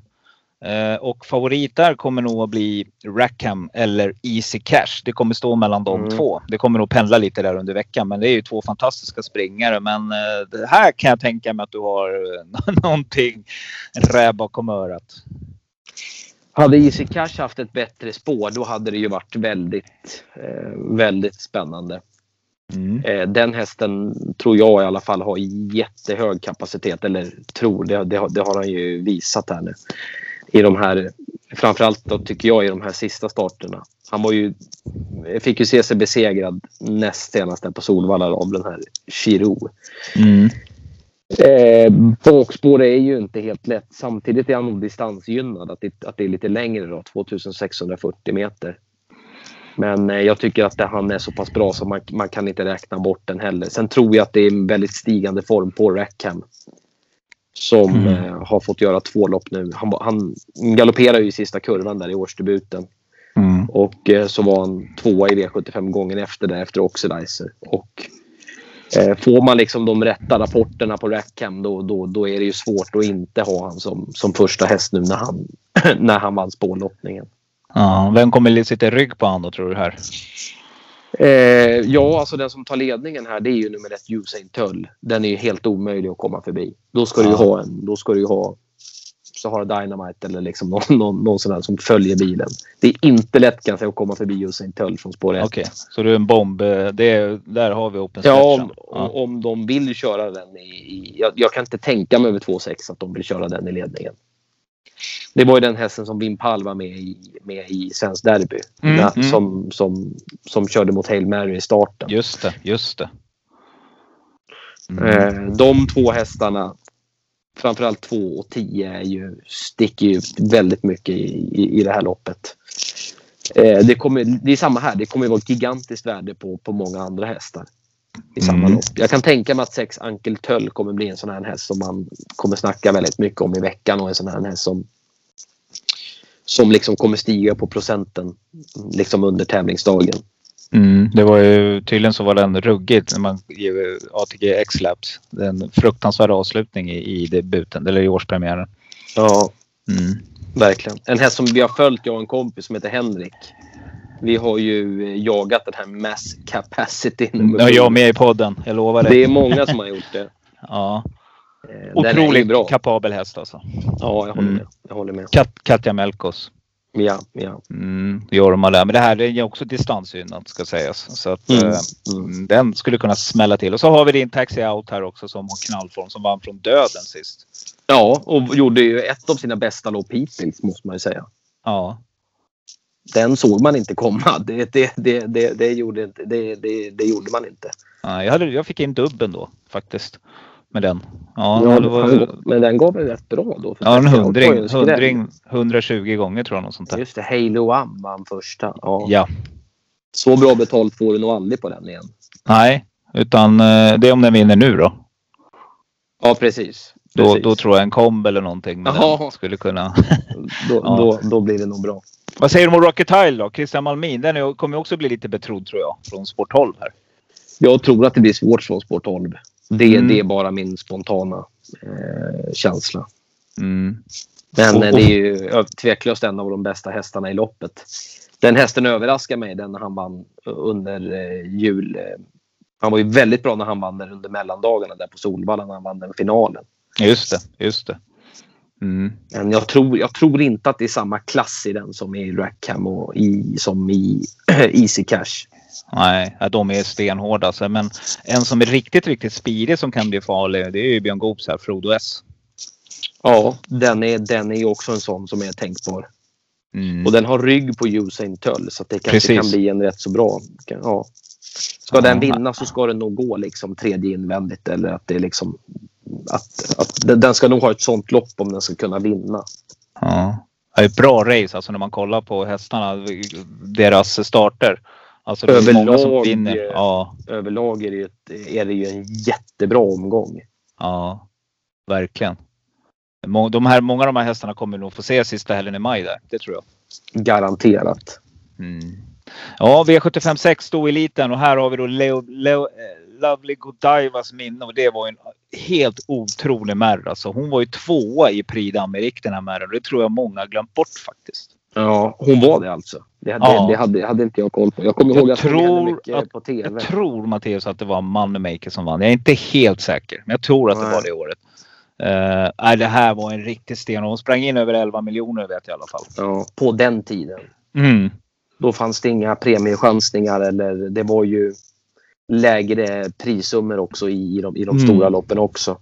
Eh, och favorit där kommer nog att bli Rackham eller Easy Cash. Det kommer stå mellan de Mm. två. Det kommer nog pendla lite där under veckan. Men det är ju två fantastiska springare. Men eh, det här kan jag tänka mig att du har eh, någonting, en räv bakom örat. Hade Easy Cash haft ett bättre spår då hade det ju varit väldigt, väldigt spännande. Mm. Den hästen tror jag i alla fall har jättehög kapacitet. Eller tror, det, det, det har han ju visat här nu. I de här, framförallt då tycker jag i de här sista starterna. Han var ju, fick ju se sig besegrad näst senast på Solvalla av den här Chiro. Mm. Eh, bakspår är ju inte helt lätt. Samtidigt är han nog distansgynnad. Att det, att det är lite längre då, 2640 meter. Men eh, jag tycker att det, han är så pass bra så man, man kan inte räkna bort den heller. Sen tror jag att det är en väldigt stigande form på Rackham. Som Mm. eh, har fått göra två lopp nu. Han, han galopperar ju i sista kurvan där i årsdebuten. Mm. Och eh, så var han tvåa i V75 gången efter det, efter Oxidizer. Och eh, får man liksom de rätta rapporterna på Rackham då, då, då är det ju svårt att inte ha han som, som första häst nu när han, när han vann spårlottningen. Ja, vem kommer sitta i rygg på han då tror du här? Eh, ja, alltså den som tar ledningen här det är ju nummer ett Usain Tull. Den är ju helt omöjlig att komma förbi. Då ska du Ja. ha en, då ska du ha Sahara Dynamite eller liksom någon, någon, någon sån där som följer bilen. Det är inte lätt kan säga att komma förbi Usain Tull från spår ett. Okej, så du är en bomb. eh, Det är, där har vi open Ja, om, Ja. om de vill köra den i... i jag, jag kan inte tänka mig över 2,6 att de vill köra den i ledningen. Det var ju den hästen som Wim Pall var med i, med i Svensk Derby. Mm, mm. Som, som, som körde mot Hail Mary i starten. Just det, just det. Mm. Eh, de två hästarna, framförallt 2 och 10, är ju, sticker ju ut väldigt mycket i, i, i det här loppet. Eh, det, kommer, det är samma här. Det kommer att vara ett gigantiskt värde på, på många andra hästar. I samma Mm. lopp. Jag kan tänka mig att 6 Ankel Töll kommer bli en sån här häst som man kommer snacka väldigt mycket om i veckan och en sån här häst som som liksom kommer stiga på procenten liksom under tävlingsdagen. Mm, det var ju tydligen så var den ruggigt när man ger ATG X-Labs. En fruktansvärd avslutning i, i debuten eller i årspremiären. Ja, Mm. Verkligen. En häst som vi har följt, jag och en kompis som heter Henrik. Vi har ju eh, jagat den här Mass Capacity. nummer Ja, sju. jag med i podden, jag lovar Det dig. är många som har gjort det. Ja, Eh, Den otroligt bra. kapabel häst alltså. Ja, jag håller Mm. med. Jag håller med. Kat, Katja Melkos. Ja, ja. Mm, Jorma där. Men det här är också distansgynnat ska sägas. Så att Mm, eh, mm. den skulle kunna smälla till. Och så har vi din Taxi Out här också som har knallform som vann från döden sist. Ja, och gjorde ju ett av sina bästa lopp hittills måste man ju säga. Ja, Den såg man inte komma. Det, det, det, det, det, gjorde, inte, det, det, det gjorde man inte. Ja, jag, hade, jag fick in dubben då faktiskt. Med den. Ja, Ja, var, men den gav väl rätt bra då? ja en hundring, hundring. 120 gånger tror jag. Något sånt där. Just det, Halo Am vann första. Ja. Ja. Så bra betalt får du nog aldrig på den igen. Nej, utan eh, det är om den vinner nu då. Ja, precis. Då, då tror jag en komb eller någonting med Jaha. den skulle kunna. då, Ja. då, då blir det nog bra. Vad säger du om Rocket Tile då? Christian Malmin, den kommer också bli lite betrodd tror jag. Från Sport 12 här. Jag tror att det blir svårt från Sport 12. Det, Mm. det är bara min spontana eh, känsla. Mm. Men Och- eh, det är ju tveklöst en av de bästa hästarna i loppet. Den hästen överraskar mig, den när han vann under eh, jul. Eh, han var ju väldigt bra när han vann den under mellandagarna där på Solvalla när han vann den finalen. Just det, just det. Mm. Men jag tror, jag tror inte att det är samma klass i den som i Rackham och i, som i Easy Cash. Nej, de är stenhårda. Alltså. Men en som är riktigt, riktigt speedig som kan bli farlig, det är ju Björn Goops här, Frodo S. Ja, den är, den är också en sån som är tänkbar. Mm. Och den har rygg på Usain Tull så det kanske Precis. kan bli en rätt så bra. Ja. Ska Ja. den vinna så ska den nog gå liksom tredje invändigt eller att det liksom att, att den- ska nog ha ett sånt lopp om den ska kunna vinna. Ja. Det är ett bra race alltså när man kollar på hästarna. Deras starter. Alltså det är många som Överlag, vinner. eh, Ja, Överlag är det, ju är det ju en jättebra omgång. ja, verkligen. De här, många av de här hästarna kommer nog få se sista helgen i maj där. Det tror jag. Garanterat. Mm. Ja, V75 6 stod eliten och här har vi då Leo, Leo, eh, Lovely Godivas minne och det var en helt otrolig märr. Alltså, hon var ju tvåa i Prix d'Amérique den här märren det tror jag många har glömt bort faktiskt. Ja, hon var det alltså. Det, hade, Ja. det hade, hade inte jag koll på. Jag kommer Jag ihåg att hon tror mycket att- på TV. Jag tror Matteus att det var Moneymaker som vann. Jag är inte helt säker, men jag tror att det Nej. var det året. Uh, nej, det här var en riktig sten hon sprang in över 11 miljoner vet jag i alla fall. Ja, på den tiden. Mm. Då fanns det inga premiechansningar eller det var ju lägre prissummor också i, i de, i de Mm. stora loppen också.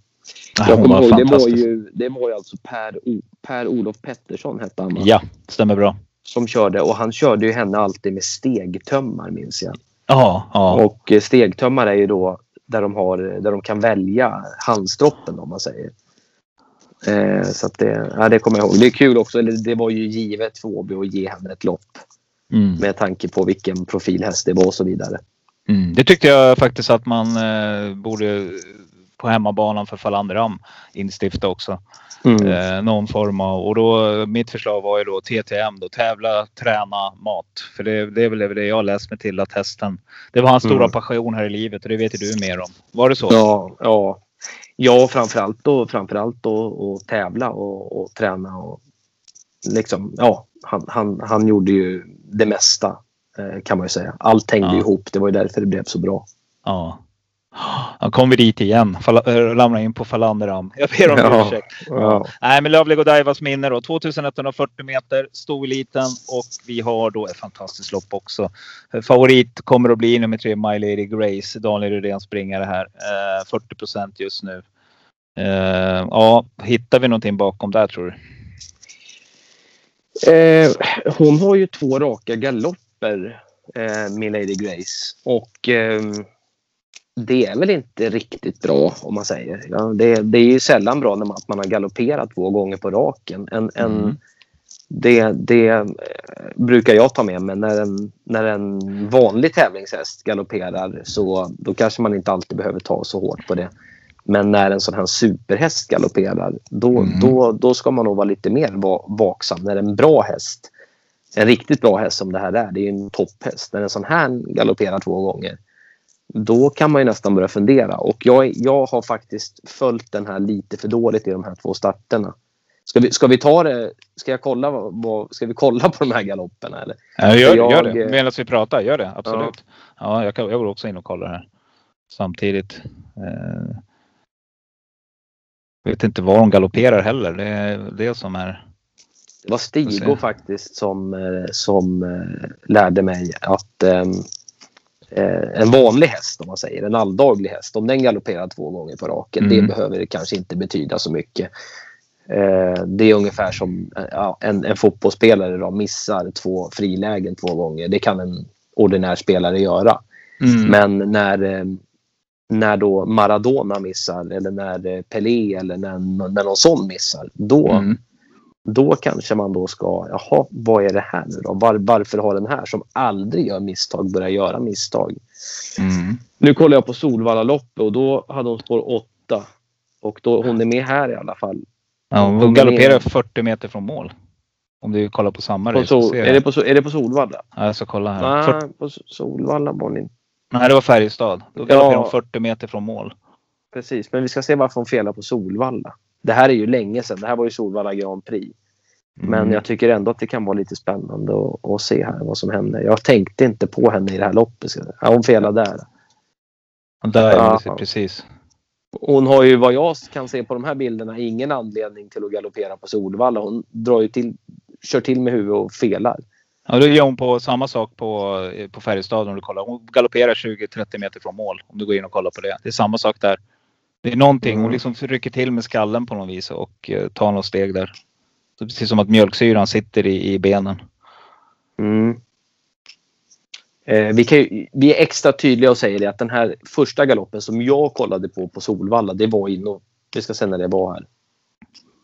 Ja, Jag kommer ihåg, det var ju, det var ju alltså Per, per Olof Pettersson hette han va? Ja, stämmer bra. Som körde och han körde ju henne alltid med stegtömmar minns jag. Ja, ja. Och eh, stegtömmar är ju då där de, har, där de kan välja handstroppen om man säger. Eh, så att det, ja, det kommer jag ihåg. Det är kul också, eller det var ju givet för Åby att ge henne ett lopp. Mm. Med tanke på vilken profilhäst det var och så vidare. Mm. Det tyckte jag faktiskt att man eh, borde på hemmabanan för Falander Am instifta också. Mm. Eh, någon form av, och då, mitt förslag var ju då TTM då, tävla, träna, mat. För det, det är väl det jag läst mig till att hästen, det var hans stora Mm. passion här i livet och det vet ju du mer om. Var det så? Ja, ja. ja framförallt då, framförallt då och tävla och, och träna. Och liksom, ja, han, han, han gjorde ju det mesta kan man ju säga. Allt hängde Ja. ihop. Det var ju därför det blev så bra. Ja. Han kommer dit igen. Äh, ramlar in på Falander Am. Jag ber om Ja. ursäkt. Ja. Nej, men Lovely Godievas minne då. 2140 meter, stoeliten och vi har då ett fantastiskt lopp också. Favorit kommer att bli nummer tre, My Lady Grace. Daniel Rydén springare här. Eh, 40 procent just nu. Eh, ja, hittar vi någonting bakom där tror du? Eh, hon har ju två raka galopper, eh, min Lady Grace. Och ehm, det är väl inte riktigt bra om man säger. Ja, det, det är ju sällan bra när man, att man har galopperat två gånger på raken. En, en, Mm. Det, det eh, brukar jag ta med mig. När en, när en vanlig tävlingshäst galopperar så då kanske man inte alltid behöver ta så hårt på det. Men när en sån här superhäst galopperar då, Mm. då, då ska man nog vara lite mer va- vaksam. När en bra häst, en riktigt bra häst som det här är, det är ju en topphäst. När en sån här galopperar två gånger då kan man ju nästan börja fundera. Och jag, jag har faktiskt följt den här lite för dåligt i de här två starterna. Ska vi, ska vi ta det? Ska, jag kolla, vad, ska vi kolla på de här galopperna? Eller? Ja, gör, jag- gör det. Medan vi pratar, gör det. Absolut. Ja. Ja, jag, kan, jag går också in och kollar här. Samtidigt. Eh, vet inte var de galopperar heller. Det är det som är... Det var Stigo faktiskt som, eh, som eh, lärde mig att ehm, eh, en vanlig häst, om man säger, en alldaglig häst, om den galopperar två gånger på raken, Mm. det behöver det kanske inte betyda så mycket. Det är ungefär som en, en fotbollsspelare då, missar två frilägen två gånger. Det kan en ordinär spelare göra. Mm. Men när, när då Maradona missar eller när Pelé eller när, när någon sån missar, då, Mm. Då kanske man då ska, jaha, vad är det här nu då? Var, varför har den här som aldrig gör misstag börjat göra misstag? Mm. Nu kollar jag på Solvalla loppet och då hade hon spår 8. Och då, hon är med här i alla fall. Ja, hon Hon galopperar är- 40 meter från mål. Om du kollar på samma På Sol, är, det på, är det på Solvalla? Ja, jag ska kolla här. 40, Nej, på Solvalla var inte. nej, det var Färjestad. Då galopperar Ja. hon 40 meter från mål. Precis, men vi ska se varför hon felar på Solvalla. Det här är ju länge sedan. Det här var ju Solvalla Grand Prix. Men Mm. jag tycker ändå att det kan vara lite spännande att, att se här vad som händer. Jag tänkte inte på henne i det här loppet. Ja, hon felade där. Där Ja. precis. Hon har ju vad jag kan se på de här bilderna ingen anledning till att galoppera på Solvalla. Hon drar ju till, kör till med huvudet och felar. Ja, då gör hon på samma sak på, på Färjestad om du kollar. Hon galopperar 20-30 meter från mål. Om du går in och kollar på det. Det är samma sak där. Det är någonting. Hon Mm. liksom rycker till med skallen på något vis och eh, tar något steg där. Så precis som att mjölksyran sitter i, i benen. Mm. Eh, vi, kan vi är extra tydliga och säger det att den här första galoppen som jag kollade på på Solvalla, det var i no, Vi ska se när det var här.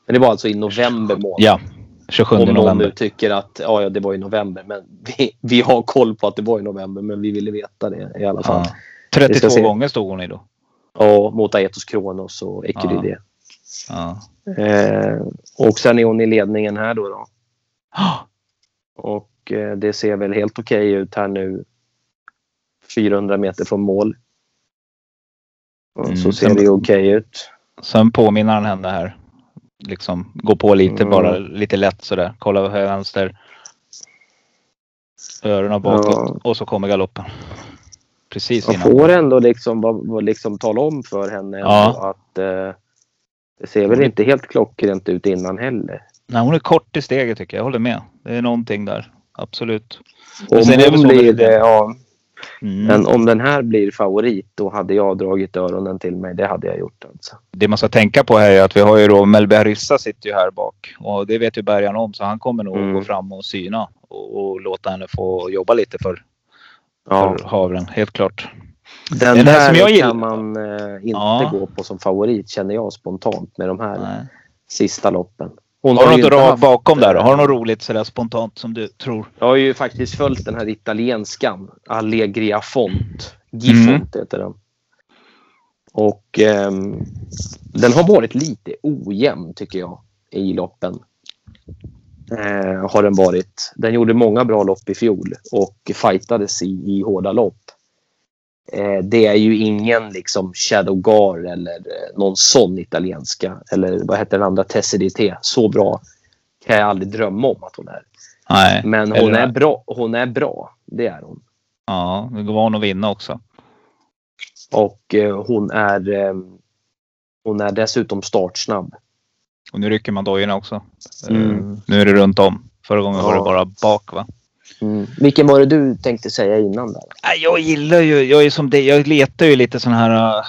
Men det var alltså i november månad. Ja, 27 Om någon nu november. tycker att ja, ja, det var i november. Men vi, vi har koll på att det var i november, men vi ville veta det i alla fall. Ja. Vi 32 ska se. gånger stod hon i då. Ja, mot Aetos Kronos och Ecuride. Ja. Eh, och sen är hon i ledningen här då. då. Ah, Och eh, det ser väl helt okej ut här nu. 400 meter från mål. Och Mm, så ser sen- det okej ut. Sen påminner han henne här. Liksom gå på lite Mm. bara lite lätt sådär. Kolla vänster. Öronen bakåt Ja. och så kommer galoppen. Precis Man innan. får ändå liksom, vad, liksom tala om för henne Ja. att eh, det ser väl inte helt klockrent ut innan heller. Nej, hon är kort i steget tycker jag. Jag håller med. Det är någonting där. Absolut. Men Om hon blir det, ja. Mm. Men om den här blir favorit då hade jag dragit öronen till mig. Det hade jag gjort alltså. Det man ska tänka på här är att vi har ju då Melby Harissa sitter ju här bak. Och det vet ju Bergan om så han kommer nog Mm. gå fram och syna. Och, och låta henne få jobba lite för, Ja. för havren. Helt klart. Den Den här som jag gillar- kan man eh, inte Ja. gå på som favorit känner jag spontant med de här Nej. sista loppen. Hon Har du något haft, bakom där eh, Har du något roligt sådär spontant som du tror? Jag har ju faktiskt följt den här italienskan. Allegria Font. Gifont Mm. heter den. Och ehm, den har varit lite ojämn tycker jag i loppen. Eh, har den varit. Den gjorde många bra lopp i fjol och fightades i, i hårda lopp. Eh, det är ju ingen liksom Shadow Gar eller eh, någon sån italienska. Eller vad heter den andra? Tessedité. Så bra kan jag aldrig drömma om att hon är. Nej. Men hon är bra. Hon är bra. Det är hon. Ja, det går van att vinna också. Och eh, hon är eh, hon är dessutom startsnabb. Och nu rycker man dojorna också. Mm. Eh, Nu är det runt om. Förra gången var Ja. det bara bak va? Mm. Vilken var det du tänkte säga innan där? Nej, Jag gillar ju, jag är som det, jag letar ju lite sån här. Uh,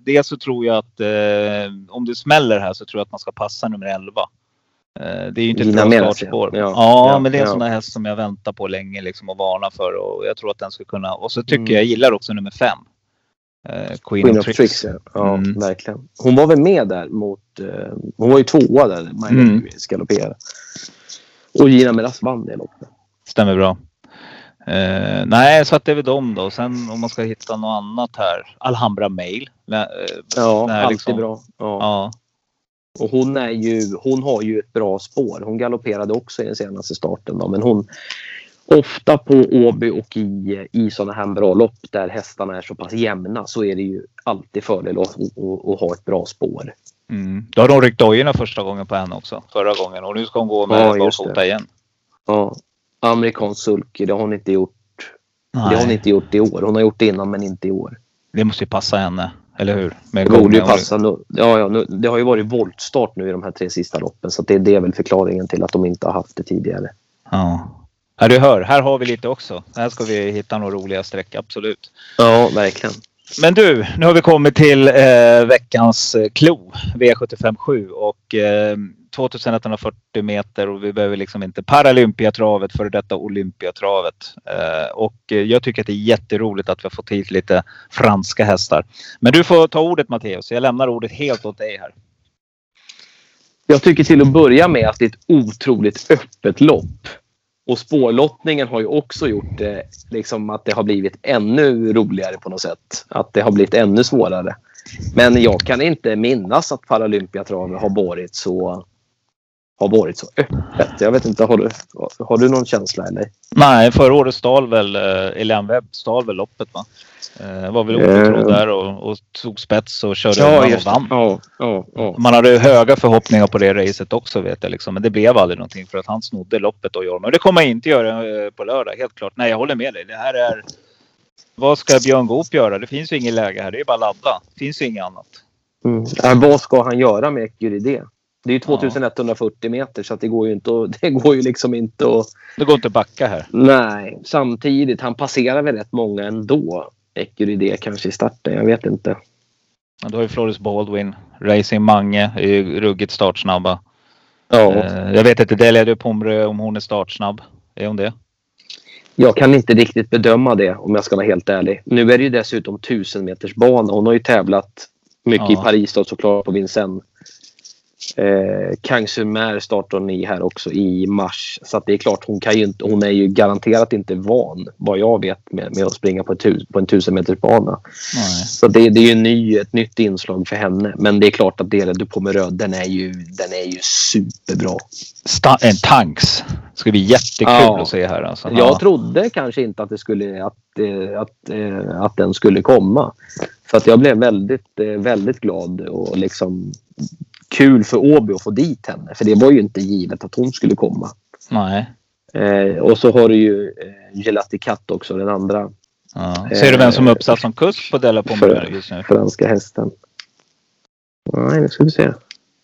dels så tror jag att eh, om det smäller här så tror jag att man ska passa nummer 11. Eh, det är ju inte ett Gina bra Meras, startspår. ja. Ja, Ja, men det är en ja. sån där häst som jag väntar på länge liksom och varnar för och jag tror att den ska kunna. Och så tycker Mm. jag, jag gillar också nummer 5. Eh, Queen, Queen of Tricks. Tricks. Ja, ja Mm. verkligen. Hon var väl med där mot... Eh, hon var ju tvåa där. Maja Mm. galopperade. Och Gina Meras vann det loppet. Stämmer bra. Eh, nej, så att det är väl dem då. Sen om man ska hitta något annat här. Alhambra Mail. Eh, Ja, alltid liksom. bra. Ja. Ja, Och hon, är ju, hon har ju ett bra spår. Hon galopperade också i den senaste starten. Då, men hon ofta på Åby och i, i sådana här bra lopp där hästarna är så pass jämna så är det ju alltid fördel att, att, att ha ett bra spår. Mm. Då har de ryckt dojorna första gången på henne också. Förra gången. Och nu ska hon gå med Ja, barfota igen. Ja. Amerikansk sulky, det har hon inte gjort. Det har hon Nej, inte gjort i år. Hon har gjort det innan men inte i år. det måste ju passa henne. Eller hur? Med Det borde ju passa. Nu, ja, ja, nu, det har ju varit voltstart nu i de här tre sista loppen så det, det är väl förklaringen till att de inte har haft det tidigare. Ja. Ja, du hör. Här har vi lite också. Här ska vi hitta några roliga streck. Absolut. Ja, verkligen. Men du, nu har vi kommit till eh, veckans eh, klo. V757 och eh, 2140 meter och vi behöver liksom inte Paralympiatravet före detta Olympiatravet. Eh, och eh, jag tycker att det är jätteroligt att vi har fått hit lite franska hästar. Men du får ta ordet Matteus. Jag lämnar ordet helt åt dig här. Jag tycker till att börja med att det är ett otroligt öppet lopp. Och spårlottningen har ju också gjort det, liksom att det har blivit ännu roligare på något sätt. Att det har blivit ännu svårare. Men jag kan inte minnas att Paralympiatravet har varit så har varit så öppet. Jag vet inte, har du, har du någon känsla eller? Nej, förra året stal väl eh, Elian Webb stal väl loppet va? Eh, var väl obetrodd Eh. där och, och tog spets och körde Ja, och vann. Ja, ja, ja. Man hade ju höga förhoppningar på det racet också vet jag liksom. Men det blev aldrig någonting för att han snodde loppet och Jorma. Och det kommer jag inte göra eh, på lördag, helt klart. Nej, jag håller med dig. Det här är... Vad ska Björn Goop göra? Det finns ju inget läge här. Det är bara ladda. Det finns ju inget annat. Mm. Vad ska han göra med Ecuridé? Det är ju 2140 meter så att det går ju inte att, det går ju liksom inte att... Det går inte att backa här. Nej, samtidigt. Han passerar väl rätt många ändå. Ecuridé kanske i starten. Jag vet inte. Ja, Då har ju Floris Baldwin, Racing Mange är ju ruggigt startsnabba. Ja. Eh, Jag vet inte, Delia de Pomrö om hon är startsnabb. Är hon det? Jag kan inte riktigt bedöma det om jag ska vara helt ärlig. Nu är det ju dessutom 1000 meters bana. Hon har ju tävlat mycket Ja. i Paris då, såklart på Vincennes. Eh, Kang Sumer startar ni här också i mars. Så att det är klart, hon, kan ju inte, hon är ju garanterat inte van, vad jag vet, med, med att springa på, tus- på en 1000 meters bana. Nej. Så det, det är ju ny, ett nytt inslag för henne. Men det är klart att Dele du på med röd, den är ju, den är ju superbra. Sta- en tanks. Det ska bli jättekul Ja. att se här alltså. Jag Ja. trodde kanske inte att, det skulle, att, eh, att, eh, att den skulle komma. För att jag blev väldigt, eh, väldigt glad och liksom kul för Åby att få dit henne. För det var ju inte givet att hon skulle komma. Nej. Eh, och så har du ju eh, Gelati Katt också, den andra Ja. Ser du vem som är uppsatt som kusk på Della för, just nu? franska hästen. Nej, nu ska vi se.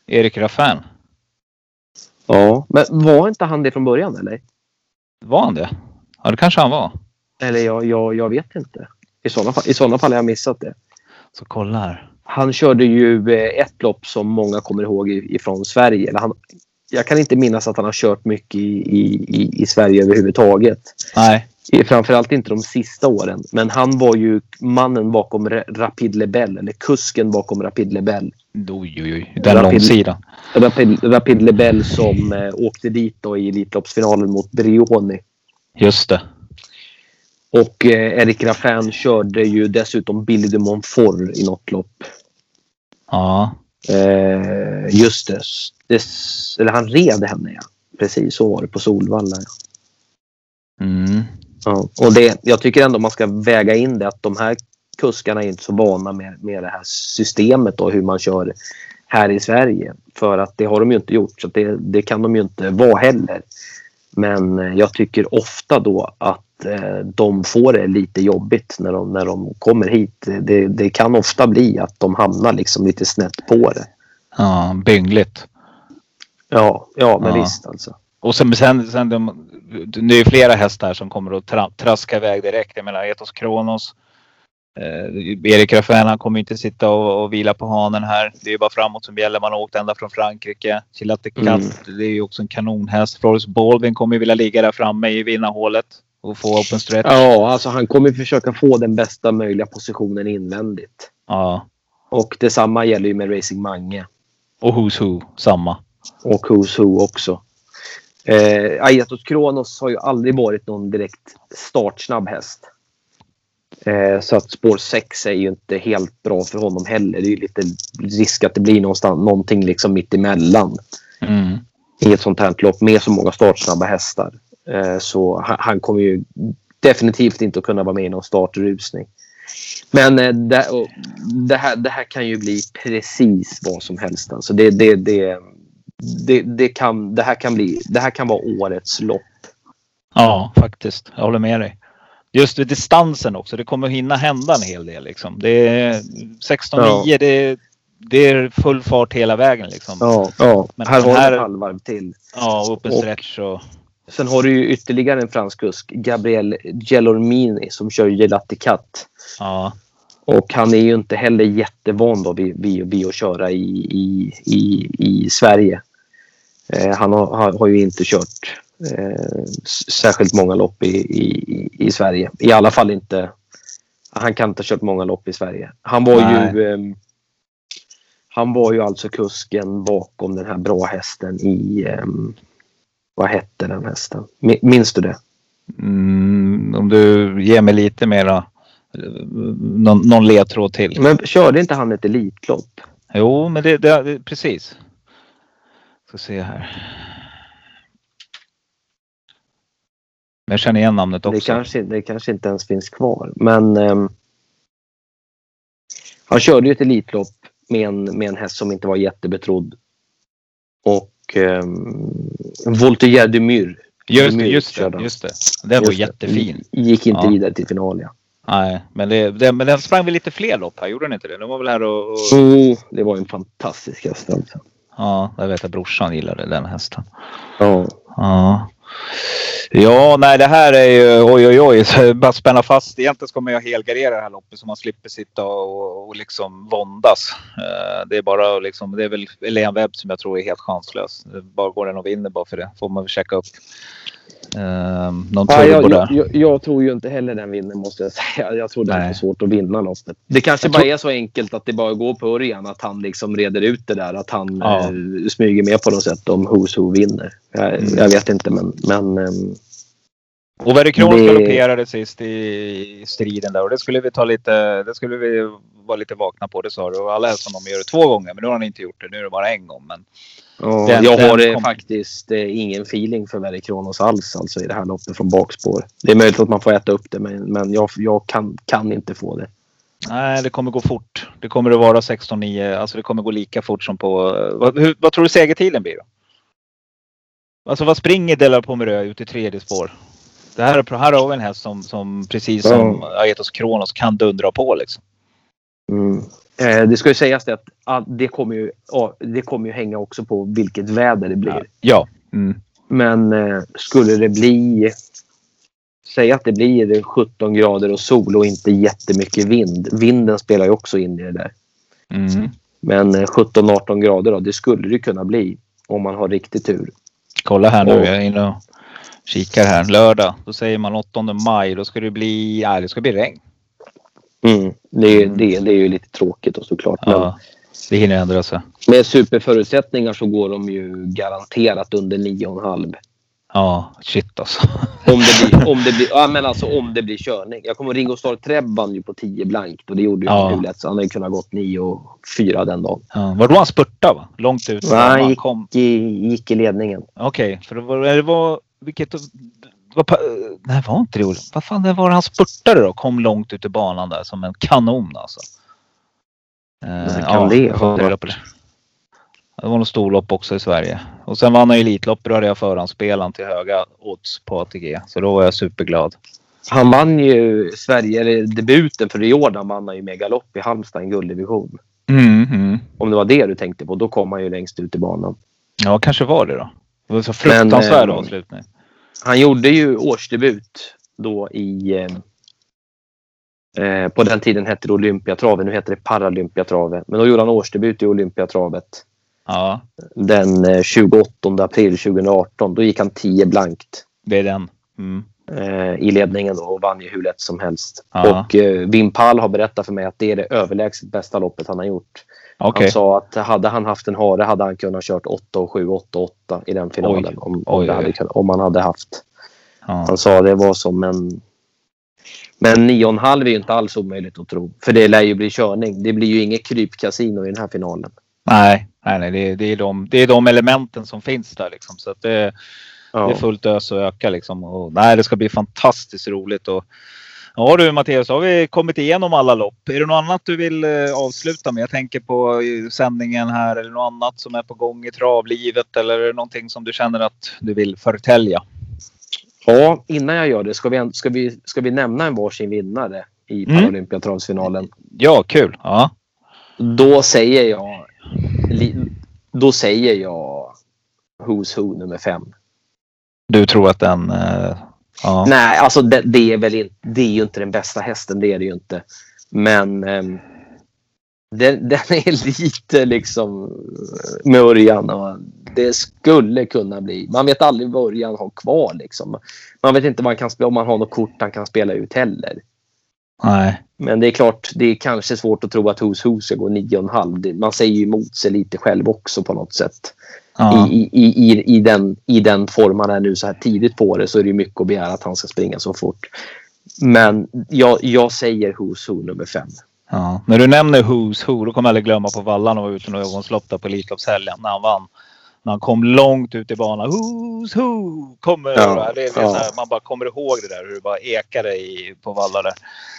Erik Raffin. Ja, men var inte han det från början eller? Var han det? Ja, det kanske han var. Eller jag, jag, jag vet inte. I sådana fall, i fall har jag missat det. Så kolla här. Han körde ju eh, ett lopp som många kommer ihåg ifrån Sverige. Eller han, jag kan inte minnas att han har kört mycket i, i, i, Sverige överhuvudtaget. Nej. Framförallt inte de sista åren. Men han var ju mannen bakom Ra- Rapid Lebel, eller kusken bakom Rapid Lebel. Oj, oj, oj. Den Rapid- långsidan. Rapid, Rapid Lebel som eh, åkte dit då i Elitloppsfinalen mot Brioni. Just det. Och eh, Eric Raffin körde ju dessutom Billy de Montfort i något lopp. Ja. Eh, just det. det. Eller han red henne, ja. Precis, så var det på Solvalla. Ja. Mm. Ja. Och det, jag tycker ändå man ska väga in det att de här kuskarna är inte så vana med, med det här systemet och hur man kör här i Sverige. För att det har de ju inte gjort, så det, det kan de ju inte vara heller. Men eh, jag tycker ofta då att eh, de får det lite jobbigt när de, när de kommer hit. Det, det kan ofta bli att de hamnar liksom lite snett på det. Ja, byngligt. Ja, ja men Ja. visst alltså. Och sen, sen, sen de, det är flera hästar som kommer att tra, traska iväg direkt. Jag menar Etos Kronos. Eh, Erik Raffin han kommer inte sitta och, och vila på hanen här. Det är ju bara framåt som gäller. Man har åkt ända från Frankrike. Chilate Cat, Mm. det är ju också en kanonhäst. Floris Baldwin kommer ju vilja ligga där framme i vinnarhålet och få open stretch. Ja, alltså han kommer försöka få den bästa möjliga positionen invändigt. Ja. Och detsamma gäller ju med Racing Mange. Och Who's Who, samma. Och Who's Who också. Eh, Ayatos Kronos har ju aldrig varit någon direkt startsnabb häst. Eh, så att spår 6 är ju inte helt bra för honom heller. Det är ju lite risk att det blir någonstans, någonting liksom mitt emellan Mm. i ett sånt här lopp med så många startsnabba hästar. Eh, så han, han kommer ju definitivt inte att kunna vara med i någon startrusning. Men eh, det, och det, här, det här kan ju bli precis vad som helst. Alltså det, det, det, det, det, kan, det, här kan bli, det här kan vara årets lopp. Ja, faktiskt. Jag håller med dig. Just vid distansen också. Det kommer hinna hända en hel del. Liksom. Det är 16-9. Ja. Det, det är full fart hela vägen. Liksom. Ja, ja. Men här har du ett halvvarv till. Ja, open Och- stretch och... Sen har du ju ytterligare en fransk kusk, Gabriel Gelormini, som kör Gelati Cat. Ja. Och han är ju inte heller jättevan då vid, vid, vid att köra i, i, i, i Sverige. Eh, han har, har, har ju inte kört eh, särskilt många lopp i, i, i Sverige. I alla fall inte... Han kan inte ha kört många lopp i Sverige. Han var Nej. ju... ehm, Han var ju alltså kusken bakom den här bra hästen i... ehm, vad hette den hästen? Mi- Minns du det? Mm, om du ger mig lite mera, eh, någon, någon ledtråd till. Men körde inte han ett Elitlopp? Jo, men det, det, det precis. Ska se här. Men jag känner igen namnet också. Det kanske, det kanske inte ens finns kvar. Men ehm, han körde ju ett Elitlopp med en, med en häst som inte var jättebetrodd. Och Voltaire de Mur. Just, de det, Mur just, det, just det. Den var Just det. jättefin. Gick inte Ja. vidare till final ja. Nej, men, det, det, men den sprang väl lite fler lopp här, gjorde den inte det? Den var väl här och... och Oh, det var en fantastisk häst alltså. ja, jag vet att brorsan gillade den hästen. Ja. Ja. Ja, nej det här är ju oj oj oj. Bara spänna fast. Egentligen ska man ju helgardera det här loppet så man slipper sitta och, och liksom våndas. Eh, Det är bara liksom, det är väl Helene Webb som jag tror är helt chanslös. Det Bara går den och vinner bara för det. Får man väl checka upp. Eh, Någon turbo jag, där. jag, jag, tror ju inte heller den vinner måste jag säga. Jag tror det är svårt att vinna loppet. Det kanske Jag bara tror- är så enkelt att det bara går på Örjan att han liksom reder ut det där. Att han Ja. eh, smyger med på något sätt om Who's Who vinner. Jag, Mm. jag vet inte men... men ehm, Kronos Det- galopperade sist i striden där och det skulle vi ta lite, det skulle vi vara lite vakna på. Det sa du. Och alla helst som de gör det två gånger men nu har han inte gjort det. Nu är det bara en gång. Men ja, Den- jag har den eh, kom- faktiskt eh, ingen feeling för Verry Kronos alls alltså, i det här loppet från bakspår. Det är möjligt att man får äta upp det men, men jag, jag kan, kan inte få det. Nej, det kommer gå fort. Det kommer att vara 16-9. Alltså det kommer gå lika fort som på... Vad, hur, vad tror du segertiden blir då? Alltså vad springer Della Pomerö ut i tredje spår? Det här, är- här har vi en häst som, som precis som Aetos Kronos kan dundra på liksom. Mm. Eh, det ska ju sägas det att ah, det kommer ju, ja, det kommer ju hänga också på vilket väder det blir. Ja. Mm. Men eh, skulle det bli... Säg att det blir 17 grader och sol och inte jättemycket vind. Vinden spelar ju också in i det där. Mm. Men eh, 17-18 grader då, det skulle det kunna bli om man har riktig tur. Kolla här nu, Och- jag är inne och kikar här. Lördag, då säger man 8 maj. Då ska det bli, ja, det ska bli regn. Mm. Det, är- Mm. det, det är ju lite tråkigt och såklart. Ja, det hinner ändra sig. Med superförutsättningar så går de ju garanterat under 9,5. Ja, shit alltså. Om det blir, om det blir, ja, men alltså om det blir körning. Jag kommer Ringo Starr Treb vann ju på 10 blankt och det gjorde ju Ja. lätt så han hade kunnat gått 9 och 4 den dagen. Ja, var då han spurtade va? Långt ut. Nej, han gick, kom. i, gick i ledningen. Okej, för det var, det var vilket pa- nej, var inte det? Vad fan det var han spurtade då? Kom långt ut i banan där som en kanon alltså. Eh, Men kan det jag får ha varit- det. Var något storlopp också i Sverige. Och sen vann han Elitlopp. Då hade jag förhandsspelaren till höga odds på ATG. Så då var jag superglad. Han vann ju Sverige, eller debuten för Jordan vann han ju med galopp i Halmstad i en gulddivision. Mm, mm. Om det var det du tänkte på, då kom han ju längst ut i banan. Ja, kanske var det då. Det var så fruktansvärd eh, avslutning. Han gjorde ju årsdebut då i... Eh, eh, på den tiden hette det Olympiatravet, nu heter det Paralympiatravet. Men då gjorde han årsdebut i Olympiatravet Ja, den eh, 28 april 2018. Då gick han 10 blankt det är den. Mm. eh, i ledningen då och vann ju hur lätt som helst. Ja. Och eh, Wim Pall har berättat för mig att det är det överlägset bästa loppet han har gjort. Okej. Han sa att hade han haft en hare hade han kunnat kört 8 och 7, 8 och 8 i den finalen. Oj. Om, om, Oj, hade oj. om han hade haft. Ja. Han sa det var som en... Men 9,5 är ju inte alls omöjligt att tro. För det lär ju bli körning. Det blir ju inget krypkasino i den här finalen. Nej, nej, nej det, är- det, är de, det är de elementen som finns där liksom. Så att det, Ja. det är fullt ös och öka liksom. Och, nej, det ska bli fantastiskt roligt. Och, ja du Mattias, har vi kommit igenom alla lopp. Är det något annat du vill eh, avsluta med? Jag tänker på eh, sändningen här eller något annat som är på gång i travlivet eller är det någonting som du känner att du vill förtälja? ja, innan jag gör det, ska vi, ska vi, ska vi nämna en varsin vinnare i Mm. Paralympiatravsfinalen? Ja, kul. Ja, Då säger jag... li- Då säger jag Who's Who nummer fem. du tror att den... Eh, ja. Nej, alltså det, det är väl inte, det är ju inte den bästa hästen. Det är det ju inte. Men ehm, den, den är lite liksom med Örjan. och Det skulle kunna bli. Man vet aldrig vad Örjan har kvar. Liksom. Man vet inte vad han kan spela, om han har något kort han kan spela ut heller. Nej. Men det är klart, det är kanske svårt att tro att Who's Who ska gå 9,5. Man säger ju emot sig lite själv också på något sätt. Ja. I, i, i, i, den, I den form han är nu så här tidigt på det så är det mycket att begära att han ska springa så fort. Men jag, jag säger Who's Who nummer fem. Ja. När du nämner Who's Who, då kommer jag aldrig glömma på Vallan och var ute några ögonslopp där på Elitloppshelgen när han vann. När han kom långt ut i banan. Who's Who kommer. Ja, det, det är så ja. här, man bara kommer ihåg det där hur det bara ekade i, på Valla där.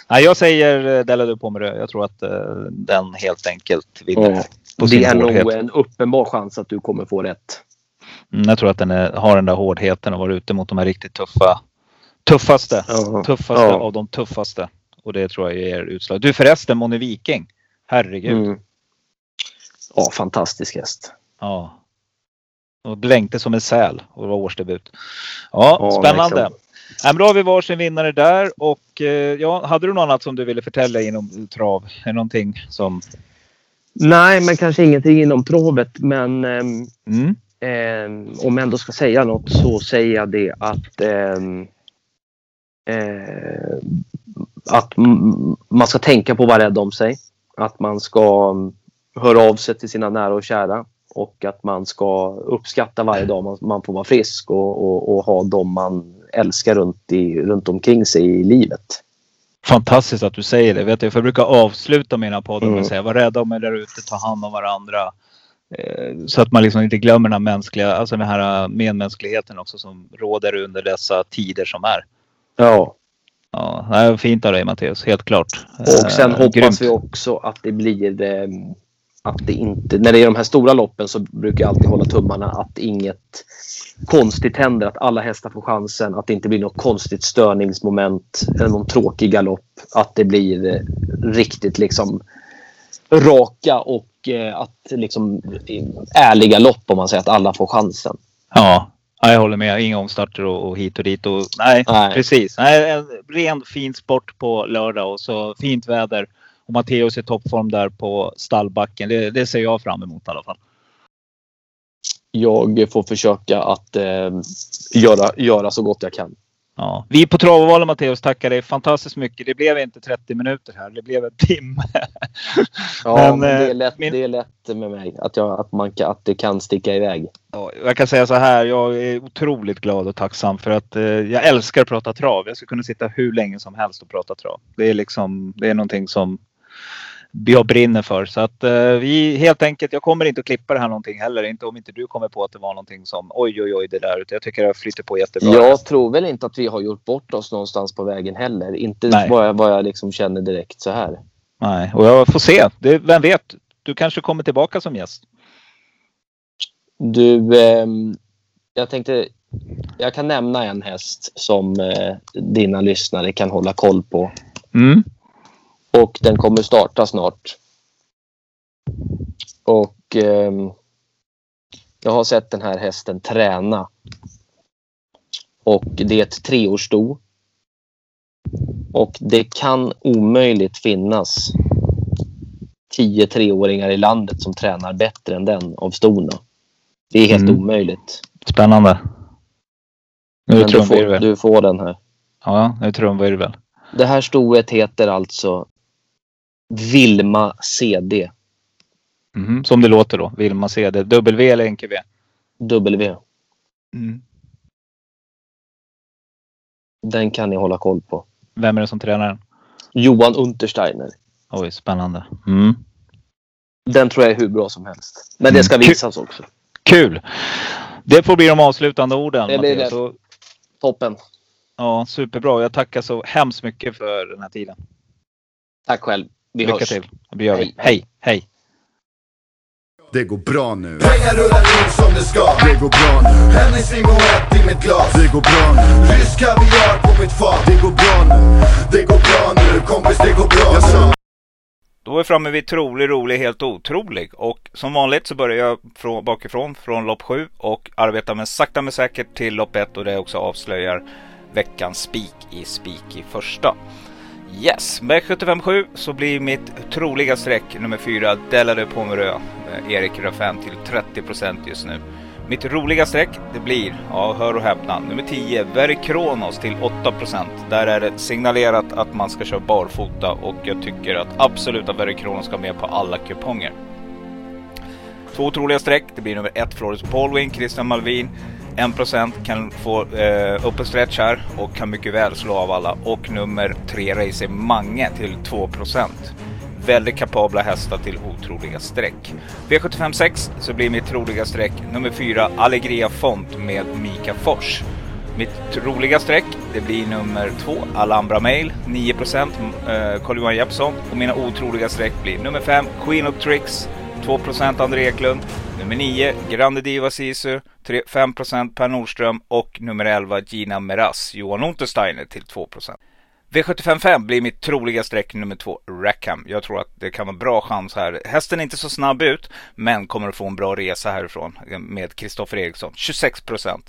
Nej, jag säger eh, Della du på med det. Jag tror att eh, den helt enkelt vinner. Ja. på Det är nog en uppenbar chans att du kommer få rätt. Mm, jag tror att den är, har den där hårdheten och varit ute mot de här riktigt tuffa. Tuffaste. Ja. Tuffaste av de tuffaste. Och det tror jag ger utslag. Du förresten, Moni Viking. Herregud. Mm. Ja, fantastisk häst. Ja. Och blänkte som en säl och det var årsdebut. Ja, Ja, spännande. Ja, men då har vi varsin vinnare där och eh, ja, hade du något annat som du ville förtälla inom trav? Är det någonting som... Nej, men kanske ingenting inom travet. Men ehm, Mm. ehm, om jag ändå ska säga något så säger jag det att ehm, eh, att man ska tänka på att vara rädd om sig. Att man ska mm, höra av sig till sina nära och kära. Och att man ska uppskatta varje dag man, man får vara frisk och, och, och ha dem man älskar runt, i, runt omkring sig i livet. Fantastiskt att du säger det. Vet du, för jag brukar avsluta mina poddar med Mm. att säga var rädda om er där ute, ta hand om varandra. Eh, Så att man liksom inte glömmer den här mänskliga, alltså den här medmänskligheten också som råder under dessa tider som är. Ja, Ja, det är fint av dig Mattias, helt klart. Och sen Eh, hoppas grymt. vi också att det blir eh, att det inte, när det är de här stora loppen så brukar jag alltid hålla tummarna att inget konstigt händer, att alla hästar får chansen, att det inte blir något konstigt störningsmoment eller någon tråkig galopp. Att det blir eh, riktigt liksom raka och eh, att liksom ärliga lopp om man säger att alla får chansen. Ja, ja, jag håller med. Inga omstarter och, och hit och dit. Och, nej, Nej. precis. Nej, en ren fin sport på lördag och så fint väder. Och Matteus i toppform där på stallbacken. Det, det ser jag fram emot i alla fall. Jag får försöka att eh, göra, göra så gott jag kan. Ja. Vi på Travovalen Matteus tackar dig fantastiskt mycket. Det blev inte 30 minuter här. Det blev en timme. Ja, Men, men, det, eh, är lätt, min- det är lätt med mig att, jag, att, man kan, att det kan sticka iväg. Ja, Jag kan säga så här. Jag är otroligt glad och tacksam för att eh, jag älskar att prata trav. Jag skulle kunna sitta hur länge som helst och prata trav. Det är liksom, det är någonting som jag brinner för. Så att eh, vi helt enkelt, jag kommer inte att klippa det här någonting heller. Inte om inte du kommer på att det var någonting som oj oj oj det där. Utan jag tycker det flyter på jättebra. Jag tror väl inte att vi har gjort bort oss någonstans på vägen heller. Inte Nej. vad jag, vad jag liksom känner direkt så här. Nej, och jag får se. Det, vem vet? Du kanske kommer tillbaka som gäst. Du, ehm, jag tänkte... Jag kan nämna en häst som eh, dina lyssnare kan hålla koll på. Mm. Och den kommer starta snart. Och ehm, jag har sett den här hästen träna. Och det är ett treårssto. Och det kan omöjligt finnas tio treåringar i landet som tränar bättre än den av stona. Det är helt Mm. omöjligt. Spännande. Nu är Men du får, du får den här. Ja, nu är trumvirvel. Det här stoet heter alltså Vilma CD. Mhm, Som det låter då. Se det. W eller NKV? W. Mm. Den kan ni hålla koll på. Vem är det som tränar den? Johan Untersteiner. Oj, spännande. Mm. Den tror jag är hur bra som helst. Men det ska Mm. visas också. Kul! Det får bli de avslutande orden. Det blir det. Och, Toppen. ja, superbra. Jag tackar så hemskt mycket för den här tiden. Tack själv. Vi Lycka hörs. till. Det gör vi. Hej. Hej. Det går bra nu. Pengar rullar in som det ska Det går bra nu. Hennessy Moët i mitt glas Det går bra nu. Rysk kaviar på mitt fat Det går bra nu. Det går bra nu kompis, det går bra nu Då är vi framme vid trolig, rolig, helt otrolig. Och som vanligt så börjar jag från, bakifrån, från lopp 7 och arbetar med sakta men säkert till lopp 1 och det också avslöjar veckans spik i spik i första. Yes, med 757 så blir mitt troliga streck nummer 4 Della de Pomerö. Erik Erik Raffin till 30% just nu. Mitt roliga streck det blir, ja hör och häpna, nummer 10 Verikronos till 8%. Där är det signalerat att man ska köra barfota och jag tycker att absolut att Verikronos ska med på alla kuponger. Två otroliga streck. Det blir nummer 1, Floris Paulwin, Christian Malvin. 1% kan få eh, upp en stretch här och kan mycket väl slå av alla. Och nummer 3, Racer Mange till 2%. Väldigt kapabla hästar till otroliga streck. V75 6 så blir mitt troliga streck nummer 4 Allegria Font med Mika Fors. Mitt roliga streck det blir nummer 2 Alhambra Mail 9% eh, Carl-Johan Jeppsson. Och mina otroliga streck blir nummer 5 Queen of Tricks 2% André Eklund. Nummer 9 Grande Diva Sisu 5% Per Nordström och nummer 11 Gina Meras Johan Untersteiner till 2%. V755 blir mitt troliga streck nummer 2 Rackham. Jag tror att det kan vara bra chans här. Hästen är inte så snabb ut men kommer att få en bra resa härifrån med Kristoffer Eriksson. 26%.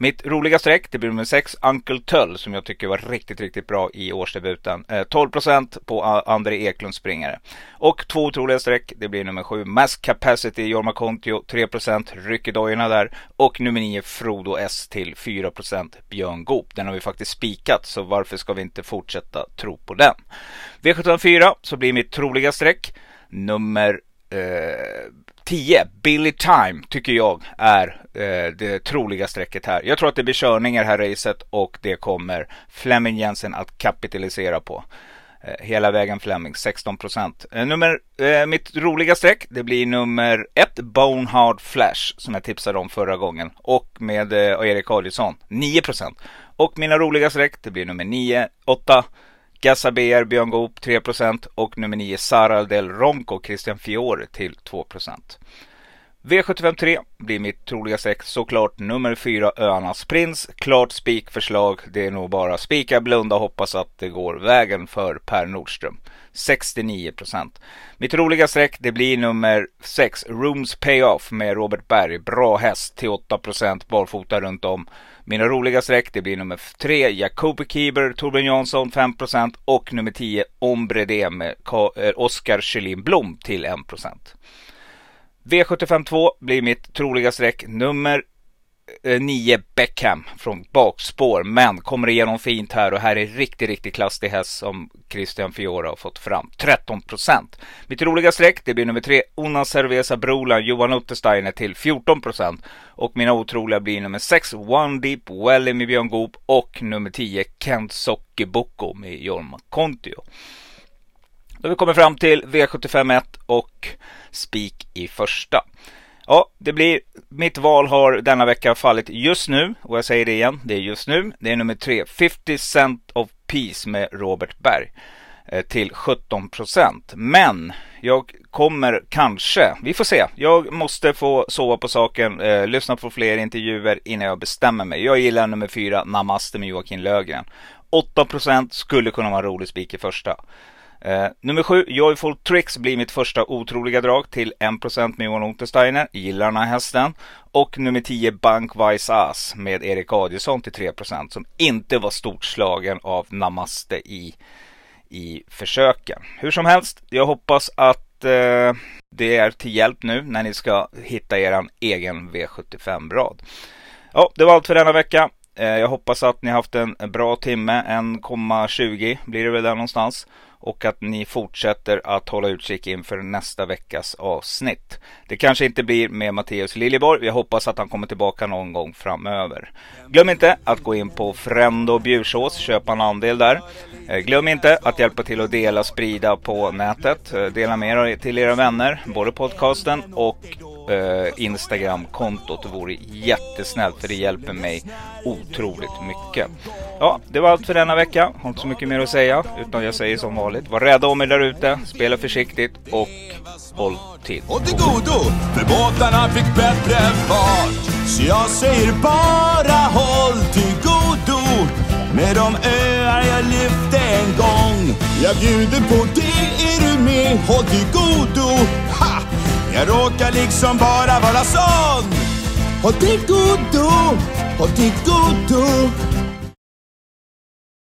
Mitt roliga streck, det blir nummer 6, Uncle Tull, som jag tycker var riktigt, riktigt bra i årsdebuten. Eh, 12 procent på André Eklund springare. Och två otroliga streck, det blir nummer 7, Mass Capacity, Jorma Kontio, 3 procent ryck i dojorna där. Och nummer 9, Frodo S till 4 procent Björn Goop. Den har vi faktiskt spikat, så varför ska vi inte fortsätta tro på den? V754 så blir mitt troliga streck nummer eh, 10, Billy Time, tycker jag är eh, det troliga strecket här. Jag tror att det blir körningar här racet och det kommer Flemming Jensen att kapitalisera på. Eh, hela vägen Flemming, 16 Eh, nummer, eh, mitt roliga streck, det blir nummer 1, Bonehard Flash, som jag tipsade om förra gången. Och med eh, Erik Adielsson, 9% Och mina roliga streck, det blir nummer 9, 8, Gassa BR, Björn Goop 3% och nummer 9 Sara Del Ronco, Christian Fiore till 2%. V753 blir mitt troliga sex såklart nummer 4 Öarnas Prins. Klart spikförslag. Det är nog bara spika, blunda och hoppas att det går vägen för Per Nordström. 69%. Mitt roliga streck det blir nummer 6 Rooms Payoff med Robert Berg. Bra häst till 8% barfota runt om. Mina roliga streck det blir nummer 3 Jacobi Kieber, Torbjörn Jansson 5% och nummer 10 Ombre D med eh, Oskar Kjellin Blom till 1%. V752 blir mitt troliga streck nummer Eh, 9 Beckham från bakspår. Men kommer igenom fint här och här är riktigt, riktigt klassig häst som Christian Fiora har fått fram. 13% Mitt roliga streck det blir nummer 3 Una Cerveza Brolan Johan Uttersteiner till 14% Och mina otroliga blir nummer 6 One Deep Welly med Björn Goop och nummer 10 Kent Sockeboko med Jorma Kontio. Då har vi kommit fram till V751 och spik i första. Ja, det blir, mitt val har denna vecka fallit just nu och jag säger det igen, det är just nu. Det är nummer tre, 50 Cent of Peace med Robert Berg eh, till 17 procent. Men jag kommer kanske, vi får se. Jag måste få sova på saken, eh, lyssna på fler intervjuer innan jag bestämmer mig. Jag gillar nummer fyra, Namaste med Joakim Lögren. 8 procent skulle kunna vara en rolig spik i första. Eh, nummer sju, Joyful Tricks blir mitt första otroliga drag till 1% med Johan Untersteiner. Gillar den här hästen. Och nummer 10, Bankwise As med Erik Adielsson till 3% som inte var stort slagen av Namaste i, i försöken. Hur som helst, jag hoppas att eh, det är till hjälp nu när ni ska hitta er egen V75-rad. Ja, det var allt för denna vecka. Eh, jag hoppas att ni haft en bra timme, 1,20 blir det väl där någonstans och att ni fortsätter att hålla utkik inför nästa veckas avsnitt. Det kanske inte blir med Matteus Liljeborg. Jag hoppas att han kommer tillbaka någon gång framöver. Glöm inte att gå in på Frendo Bjursås, köpa en andel där. Eh, glöm inte att hjälpa till att dela, sprida på nätet. Eh, dela med er till era vänner, både podcasten och eh, Instagram-kontot. Det vore jättesnällt för det hjälper mig otroligt mycket. Ja, det var allt för denna vecka. Har inte så mycket mer att säga utan jag säger som vanligt. Var rädda om er där ute, spela försiktigt och håll till. Och till godo, för båtarna fick bättre fart. Så jag säger bara håll till godo med de öar jag lyfte en gång. Jag bjuder på det, är du med? Håll till godo. Jag råkar liksom bara vara sån. Håll till godo, håll till godo.